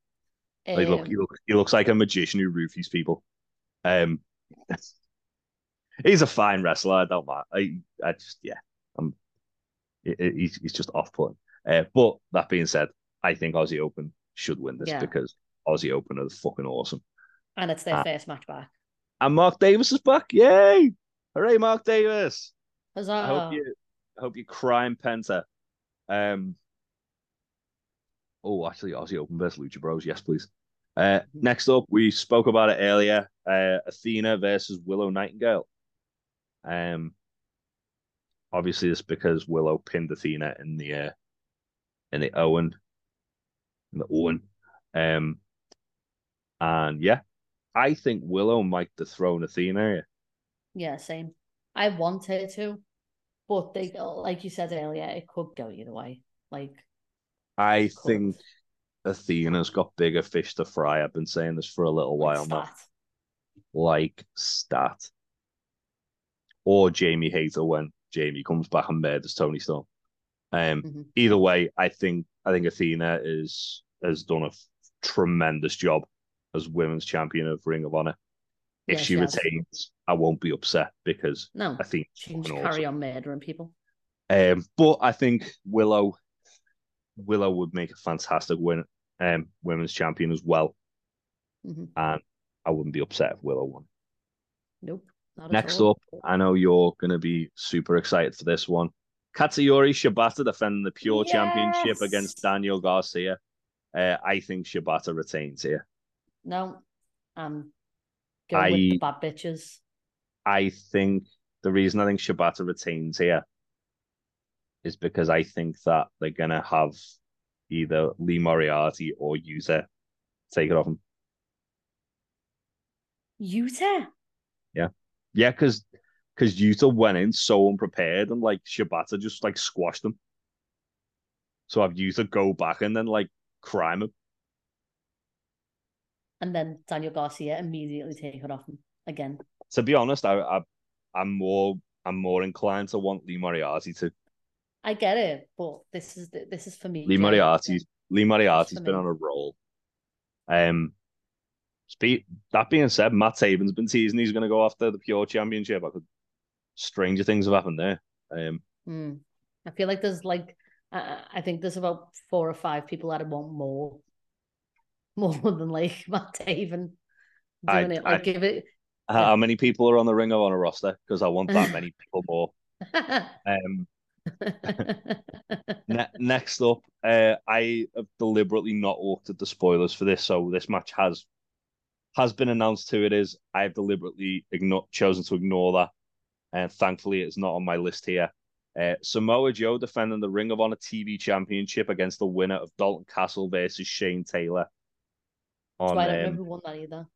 like, look, Um, he, look, he looks like a magician who roofies people. Um, he's a fine wrestler. I don't mind. I, I just, yeah, I'm. he- he- He's, he's just off putting. Uh, but that being said, I think Aussie Open should win this Yeah. because Aussie Open are fucking awesome. and it's their Ah. first match back And Mark Davis is back. Yay! Hooray, Mark Davis! Huzzah. I hope you, I hope you crime Penta. Um. Oh, actually, Aussie Open versus Lucha Bros. Yes, please. Uh, next up, we spoke about it earlier. Uh, Athena versus Willow Nightingale. Um. Obviously, it's because Willow pinned Athena in the uh, in the Owen, in the Owen. Um. And yeah, I think Willow might dethrone Athena. Yeah, same. I want her to, but they like you said earlier, it could go either way. Like I think Athena's got bigger fish to fry. I've been saying this for a little while now. like stat. Or Jamie Hayter when Jamie comes back and murders Toni Storm. Um, Mhm. either way, I think I think Athena is has done a f- tremendous job as women's champion of Ring of Honor. If Yeah, she has. retains, I won't be upset because No, Athena's she can carry awesome. on murdering people. Um, but I think Willow Willow would make a fantastic win um women's champion as well. Mhm. And I wouldn't be upset if Willow won. Nope. Next up, I know you're gonna be super excited for this one. Katsuyori Shibata defending the pure championship against Daniel Garcia. Uh, I think Shibata retains here. No, um, go with the bad bitches. I think the reason I think Shibata retains here is because I think that they're gonna have either Lee Moriarty or Yuta take it off him. Yuta. Yeah, yeah, because because Yuta went in so unprepared and like Shibata just like squashed him. So I have Yuta go back and then like crime him. And then Daniel Garcia immediately take it off him again. To be honest, I, I I'm more I'm more inclined to want Lee Moriarty to. I get it, but this is this is for me. Lee. Moriarty's Lee Moriarty's been me. on a roll. Um, speak that being said, Matt Taven's been teasing he's going to go after the pure championship. I could stranger things have happened there. Um, Hmm. I feel like there's like I, I think there's about four or five people that want more, more than like Matt Taven I- doing it. Like I- give it. how Yeah. many people are on the Ring of Honor roster? Because I want that many people more. Um, ne- next up, uh, I have deliberately not looked at the spoilers for this, so this match has has been announced who it is. I have deliberately igno- chosen to ignore that, and thankfully, it's not on my list here. Uh, Samoa Joe defending the Ring of Honor TV Championship against the winner of Dalton Castle versus Shane Taylor. so On I don't um, who won that either.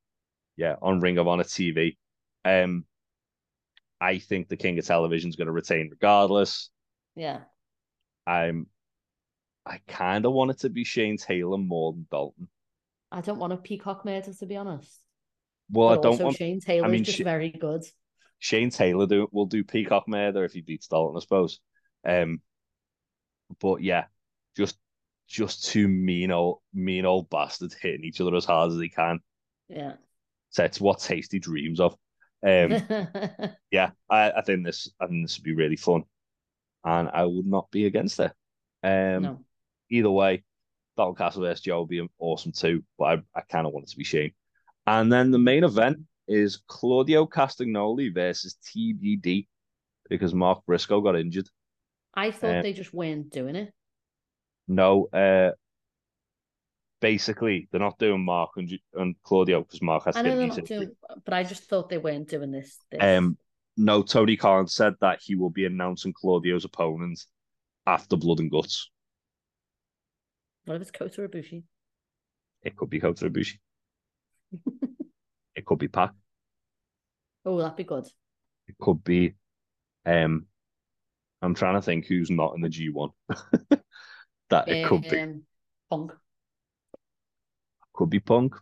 yeah, on Ring of Honor TV. Um, I think the King of Television is going to retain regardless. Yeah. I'm I kind of want it to be Shane Taylor more than Dalton. I don't want a peacock murder to be honest. Well, but I don't want Shane Taylor I mean, is just Sh- very good. Shane Taylor do will do Peacock Murder if he beats Dalton, I suppose. Um, but yeah, just just two mean old mean old bastards hitting each other as hard as they can. Yeah. So it's what Tasty dreams of. Um, yeah, I, I think this I think this would be really fun, and I would not be against it. Um, no. either way, Dalton Castle versus Joe would be awesome too, but I, I kind of want it to be Shane. And then the main event is Claudio Castagnoli versus TBD because Mark Briscoe got injured. I thought uh, they just weren't doing it. No, uh, basically they're not doing Mark and, and Claudio because Mark has I to know get they're not doing, but I just thought they weren't doing this. this. Um, no, Tony Khan said that he will be announcing Claudio's opponent after Blood and Guts. what if it's Kota Ibushi? It could be Kota Ibushi. it could be Pac. Oh, that'd be good. It could be. Um, I'm trying to think who's not in the G1. that it could be. Um, Punk. Could be Punk.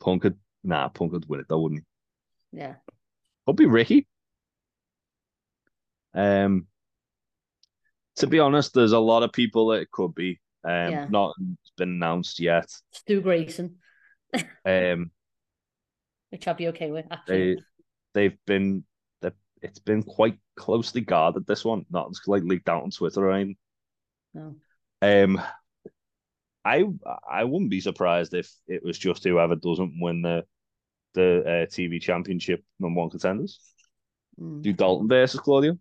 Punk could. Nah, Punk would win it though, wouldn't he? Yeah. Could be Ricky. Um, to be honest, there's a lot of people that it could be. Um, Yeah. nothing's been announced yet. Stu Grayson, Um, which I'd be okay with, actually. they they've been it's been quite closely guarded. This one, nothing's like leaked out on Twitter or anything. No. Um, I I wouldn't be surprised if it was just whoever doesn't win the the uh, TV championship number one contenders. Mm. Do Dalton versus Claudio?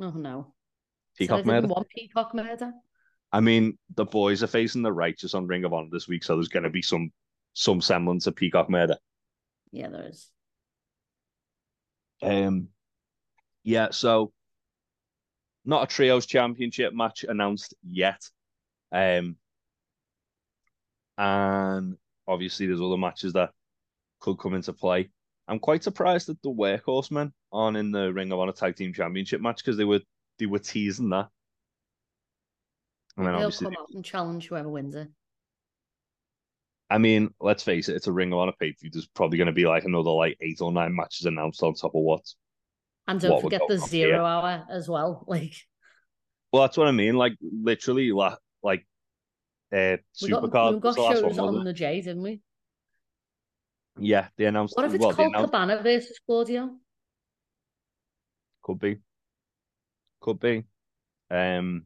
Oh, no. Peacock so murder. want Peacock murder? I mean, the boys are facing the righteous on Ring of Honor this week, so there's going to be some some semblance of Peacock murder. Yeah, there is. Um, yeah, so not a trios championship match announced yet. Um, and obviously there's other matches that could come into play. I'm quite surprised that the Workhorsemen aren't in the Ring of Honor Tag Team Championship match because they were they were teasing that. And then They'll obviously come out and challenge whoever wins it. I mean, let's face it, it's a Ring of Honor pay per view. There's probably going to be like another like eight or nine matches announced on top of what. And don't What forget the zero here? hour as well. Like Well, that's what I mean. Like literally, la- like uh, we got Supercard. we got the last shows on the J, didn't we? Yeah, they announced. What if it's well, called announced, Cabana versus Claudio? could be, could be. Um,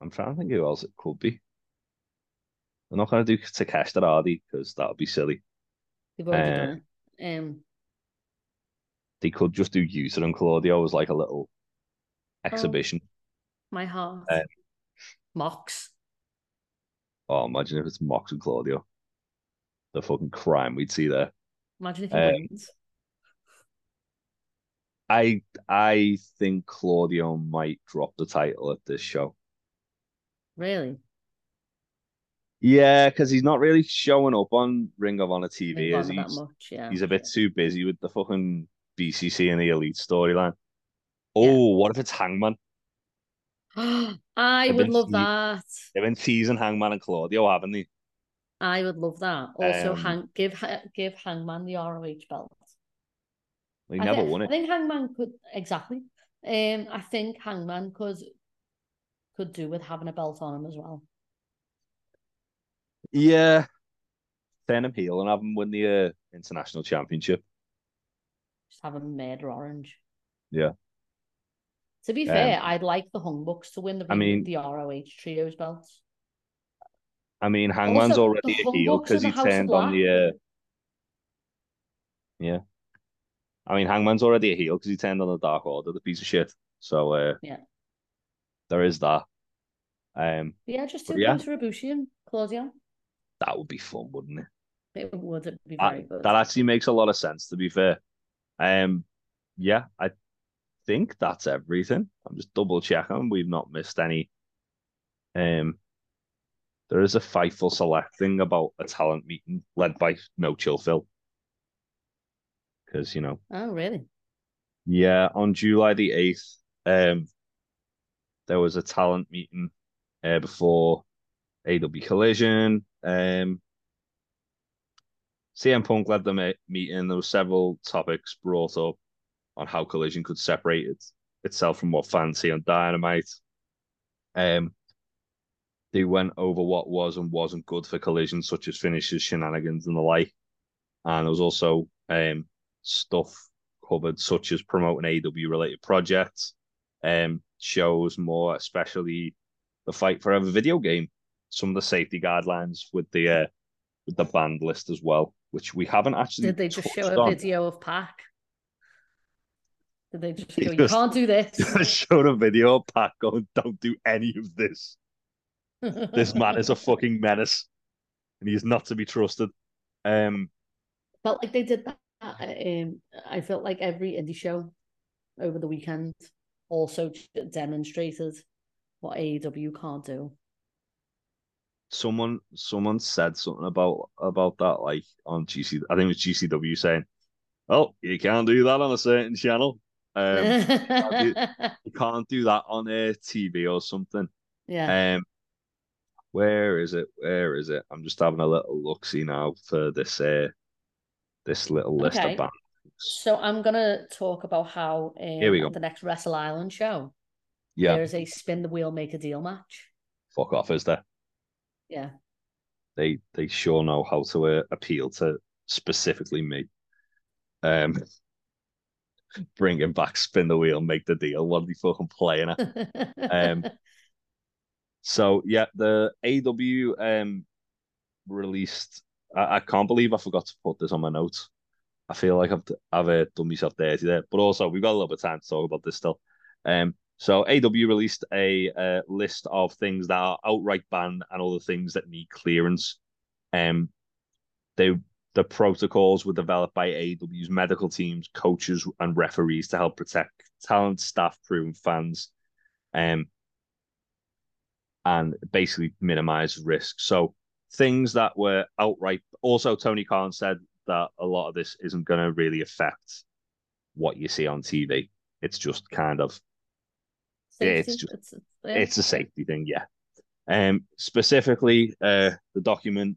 I'm trying to think who else it could be. They're not going to do Takeshita, are they? Because that would be silly. They've already Uh, done it. Um, They could just do Yuta and Claudio as like a little exhibition. my heart. uh, Mox. Oh, imagine if it's Mox and Claudio. The fucking crime we'd see there. Imagine if he um, wins. I I think Claudio might drop the title at this show. Really? Yeah, because he's not really showing up on Ring of Honor TV, is he? He's, yeah. he's a bit too busy with the fucking BCC and the Elite storyline. Oh, what if it's Hangman? I I've would love see- that. They've been teasing Hangman and Claudio, haven't they? I would love that. Also, Um, hang give give Hangman the ROH belt. He never won it. I think Hangman could exactly. Um, I think Hangman could could do with having a belt on him as well. Yeah. Turn him heel and have him win the uh, international championship. Just have him made orange. Yeah. To be Um, fair, I'd like the Hung Bucks to win the I mean- the ROH trios belts. I mean, Hangman's Also, already a heel because he the House of turned on the. Uh... Yeah. I mean, Hangman's already a heel because he turned on the Dark Order, the piece of shit. So uh, Yeah. there is that. Um, yeah, just do yeah. Kota Ibushi and Claudio. that would be fun, wouldn't it? It would be That- very good. That actually makes a lot of sense, to be fair. Um, yeah, I think that's everything. I'm just double checking. We've not missed any. Um, there is a Fightful Select thing about a talent meeting led by No Chill Phil. Because, you know, Oh, really? yeah, on July the 8th, um, there was a talent meeting uh, before AW Collision. Um, CM Punk led the ma- meeting. There were several topics brought up on how Collision could separate it, itself from what fans see on Dynamite. Um, they went over what was and wasn't good for collisions, such as finishes, shenanigans, and the like. And there was also um, stuff covered, such as promoting AW related projects, um, shows more, especially the Fight for Forever video game, some of the safety guidelines with the uh, with the band list as well, which we haven't actually. Did they just show a on. video of Pac? Did they just go, you just- can't do this? showed a video of Pac going, "Don't do any of this. This man is a fucking menace, and he's not to be trusted." Um, felt like they did that. Um, I felt like every indie show over the weekend also demonstrated what AEW can't do. someone someone said something about about that like on GC I think it was GCW saying, "Oh, you can't do that on a certain channel. Um, you can't do that on a TV or something." yeah. Um, where is it? Where is it? I'm just having a little look see now for this uh this little list Okay. of bands. So I'm gonna talk about how um, Here we go. the next Wrestle Island show Yeah, there's a spin the wheel make a deal match. fuck off, is there? Yeah. They they sure know how to uh, appeal to specifically me. Um, bringing back spin the wheel, make the deal. What are they fucking playing at? Um, So yeah, the AW um released. I, I can't believe I forgot to put this on my notes. I feel like I've I've uh, done myself dirty there, but also we've got a little bit of time to talk about this still. Um, so AW released a uh, list of things that are outright banned and other things that need clearance. Um, they the protocols were developed by AW's medical teams, coaches, and referees to help protect talent, staff, crew, and fans. Um, and basically minimize risk. So things that were outright. Also, Tony Khan said that a lot of this isn't going to really affect what you see on TV. It's just kind of Yeah, it's Safety, just- it's, yeah. it's a safety thing, yeah. Um, specifically, uh, the document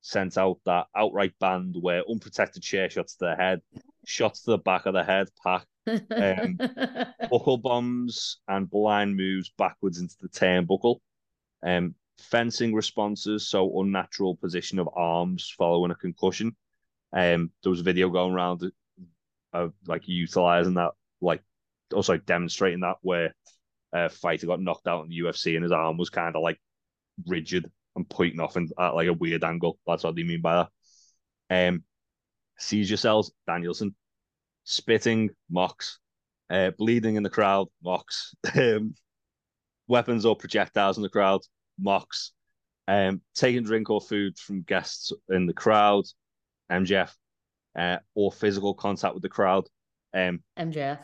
sent out that outright banned where unprotected chair shots to the head, shots to the back of the head, Pac, um, buckle bombs, and blind moves backwards into the turnbuckle. Um, fencing responses, so unnatural position of arms following a concussion. Um, there was a video going around of like utilizing that, like also demonstrating that where a fighter got knocked out in the UFC and his arm was kind of like rigid and pointing off and at like a weird angle. That's what they mean by that. Um, seizure sells, Danielson, spitting, Mox, uh, bleeding in the crowd, Mox, um, weapons or projectiles in the crowd, Mox, um, taking drink or food from guests in the crowd, MJF, uh, or physical contact with the crowd, um, MJF.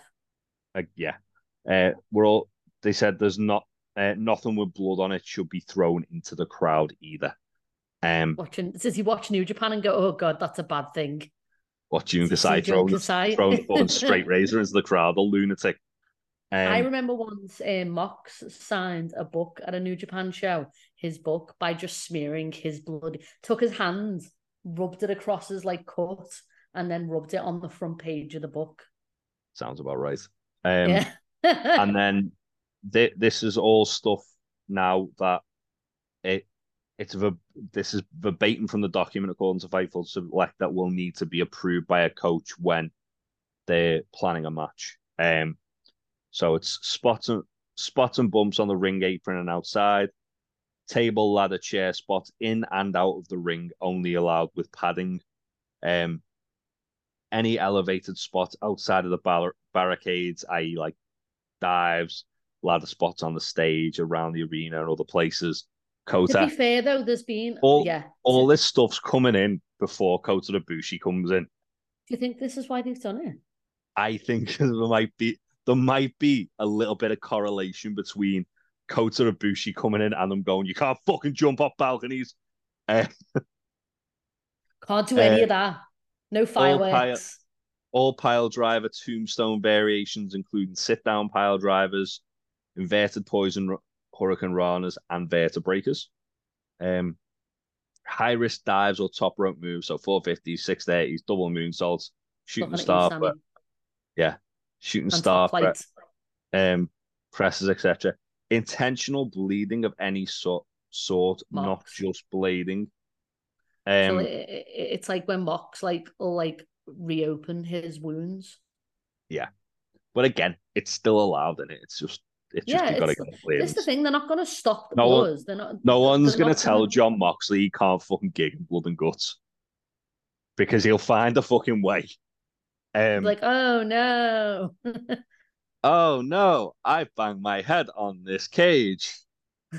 uh, yeah, uh, we're all. They said there's not uh, nothing with blood on it should be thrown into the crowd either. Um, Watching does he watch New Japan and go, Oh god, that's a bad thing. Does he Kasai Jun throwing throwing straight razor into the crowd, a lunatic. Um, I remember once um, Mox signed a book at a New Japan show, his book, by just smearing his blood. Took his hand, rubbed it across his like cut, and then rubbed it on the front page of the book. sounds about right. Um, yeah. and then th- this is all stuff now that it it's ver- this is verbatim from the document according to Fightful Select that will need to be approved by a coach when they're planning a match. Um, so it's spots and spots and bumps on the ring apron and outside. Table, ladder, chair spots in and out of the ring only allowed with padding. Um, any elevated spots outside of the bar- barricades, i.e., like dives, ladder spots on the stage, around the arena, and other places. to Kota, be fair though, there's been All- yeah. all this stuff's coming in before Kota Ibushi comes in. Do you think this is why they've done it? I think there might be there might be a little bit of correlation between Kota Ibushi coming in and them going, you can't fucking jump off balconies. Uh, Can't do any Uh, of that. No fireworks. all pile driver tombstone variations, including sit down pile drivers, inverted poison hurricane ranas, and vertebreakers. Um, high risk dives or top rope moves, so 450s, 630s, double moonsaults, shooting Looking at you, star, Sammy. yeah, shooting star, pre- um, presses, etc. Intentional bleeding of any sort, sort, not just blading. so Um, it, it, it's like when Mox like will like reopen his wounds. Yeah, but again, it's still allowed in it. It's just, it's just Yeah, you got to get the is the thing; they're not going to stop the No one-. They're not. No one's they're gonna tell gonna- Jon Moxley he can't fucking gig in blood and guts because he'll find a fucking way. Um, like, oh no. oh no, I banged my head on this cage.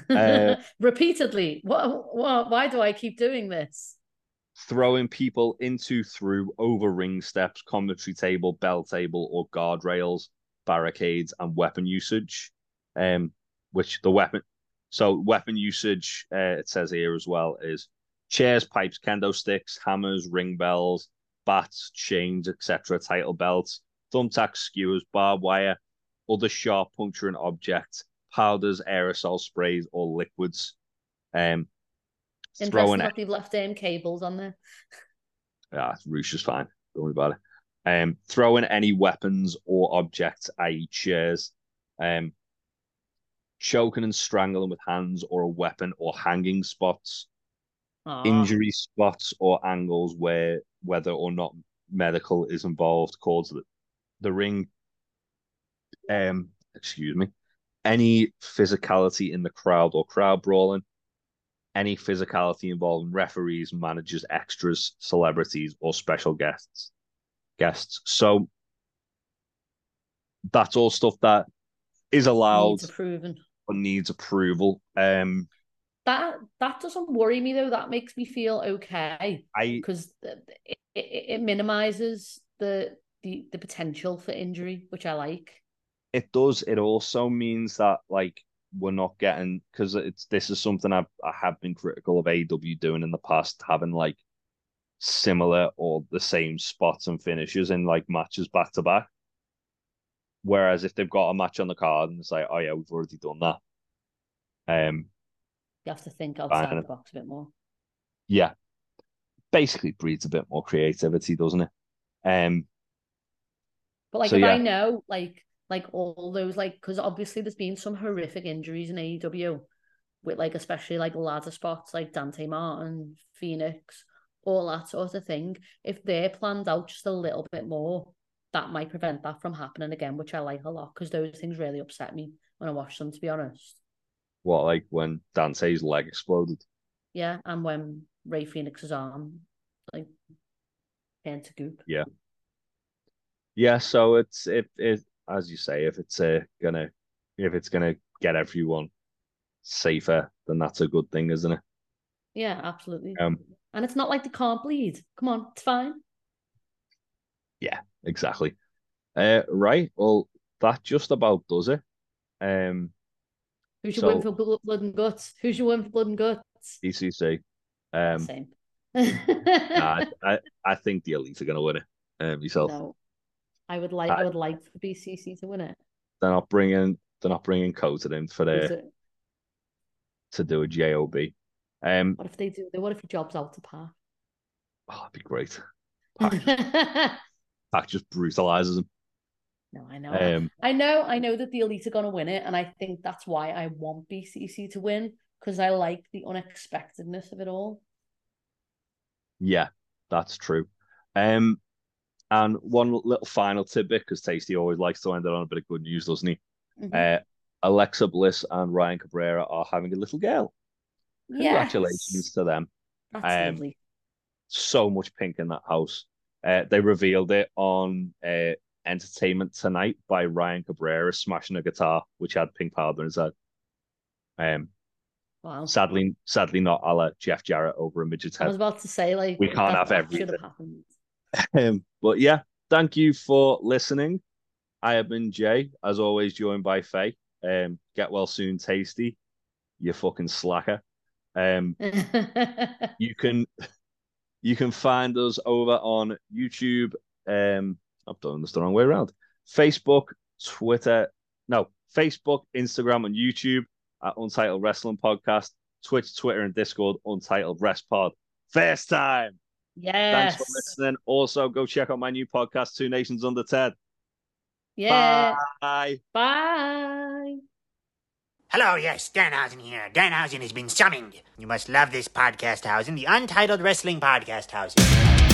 Uh, Repeatedly. What, what? Why do I keep doing this? Throwing people into, through, over ring steps, commentary table, bell table, or guardrails, barricades, and weapon usage. Um, which the weapon, so weapon usage, uh, it says here as well, is chairs, pipes, kendo sticks, hammers, ring bells, bats, chains, etc., title belts, thumbtacks, skewers, barbed wire, other sharp puncturing objects, powders, aerosol sprays, or liquids. Um, throwing they've left um, cables on there. yeah, Roosh is fine. Don't worry about it. Um, throwing any weapons or objects, i.e., chairs, um, choking and strangling with hands or a weapon or hanging spots, Aw. injury spots or angles where whether or not medical is involved cause the, the ring. Um, excuse me. Any physicality in the crowd or crowd brawling, any physicality involving referees, managers, extras, celebrities, or special guests. Guests. So that's all stuff that is allowed Needs but needs approval. Um, That that doesn't worry me though. That makes me feel okay I because it, it, it minimizes the, the the potential for injury, which I like. it does. It also means that like we're not getting because it's this is something I've I have been critical of AW doing in the past, having like similar or the same spots and finishes in like matches back to back. Whereas if they've got a match on the card and it's like, oh yeah, we've already done that. Um, You have to think outside the box a bit more. yeah. basically breeds a bit more creativity, doesn't it? Um, But like So, if I know like like all those like because obviously there's been some horrific injuries in AEW with like especially like ladder spots like Dante Martin, Phoenix, all that sort of thing. If they're planned out just a little bit more, that might prevent that from happening again, which I like a lot because those things really upset me when I watch them. To be honest, what like when Dante's leg exploded? yeah, and when Rey Fenix's arm like turned to goop. Yeah, Yeah, so it's if it as you say, if it's uh, gonna if it's gonna get everyone safer, then that's a good thing, isn't it? Yeah, absolutely. Um, and it's not like they can't bleed. Come on, it's fine. Yeah, exactly. Uh, right. Well, that just about does it. Um, Who's your So- win for blood and guts? Who's your win for blood and guts? BCC. Um, Same. nah, I, I think the elite are gonna win it. Um, yourself. no, I would like. I I- would like for BCC to win it. They're not bringing. They're not bringing Coated in for Is the to do a job. Um, What if they do? What if he jobs out to Pac? oh, that'd be great. Pac, no, just brutalizes him. I know. Um, I know. I know that the elite are going to win it, and I think that's why I want BCC to win because I like the unexpectedness of it all. Yeah, that's true. Um, and one little final tidbit because Tasty always likes to end it on a bit of good news, doesn't he? Mhm. Uh, Alexa Bliss and Ryan Cabrera are having a little girl. Congratulations Yes. to them. That's um, lovely. So much pink in that house. Uh, they revealed it on uh, Entertainment Tonight by Ryan Cabrera smashing a guitar which had pink powder in his head. Um, Wow. sadly, sadly not a la Jeff Jarrett over a midget's I was about to say like We can't have everything. Um, but yeah, thank you for listening. I have been Jay, as always, joined by Faye. Um, get well soon, Tasty. You fucking slacker. Um, you can you can find us over on YouTube. Um, I've done this the wrong way around. Facebook, Twitter, no, Facebook, Instagram, and YouTube at Untitled Wrestling Podcast. Twitch, Twitter, and Discord, Untitled Rest Pod. First time. yes. Thanks for listening. Also, go check out my new podcast, Two Nations Under Ted. Yeah. Bye. Bye. Hello, yes, Danhausen here. Danhausen has been summoned. You must love this podcast housing, the Untitled Wrestling Podcast housing.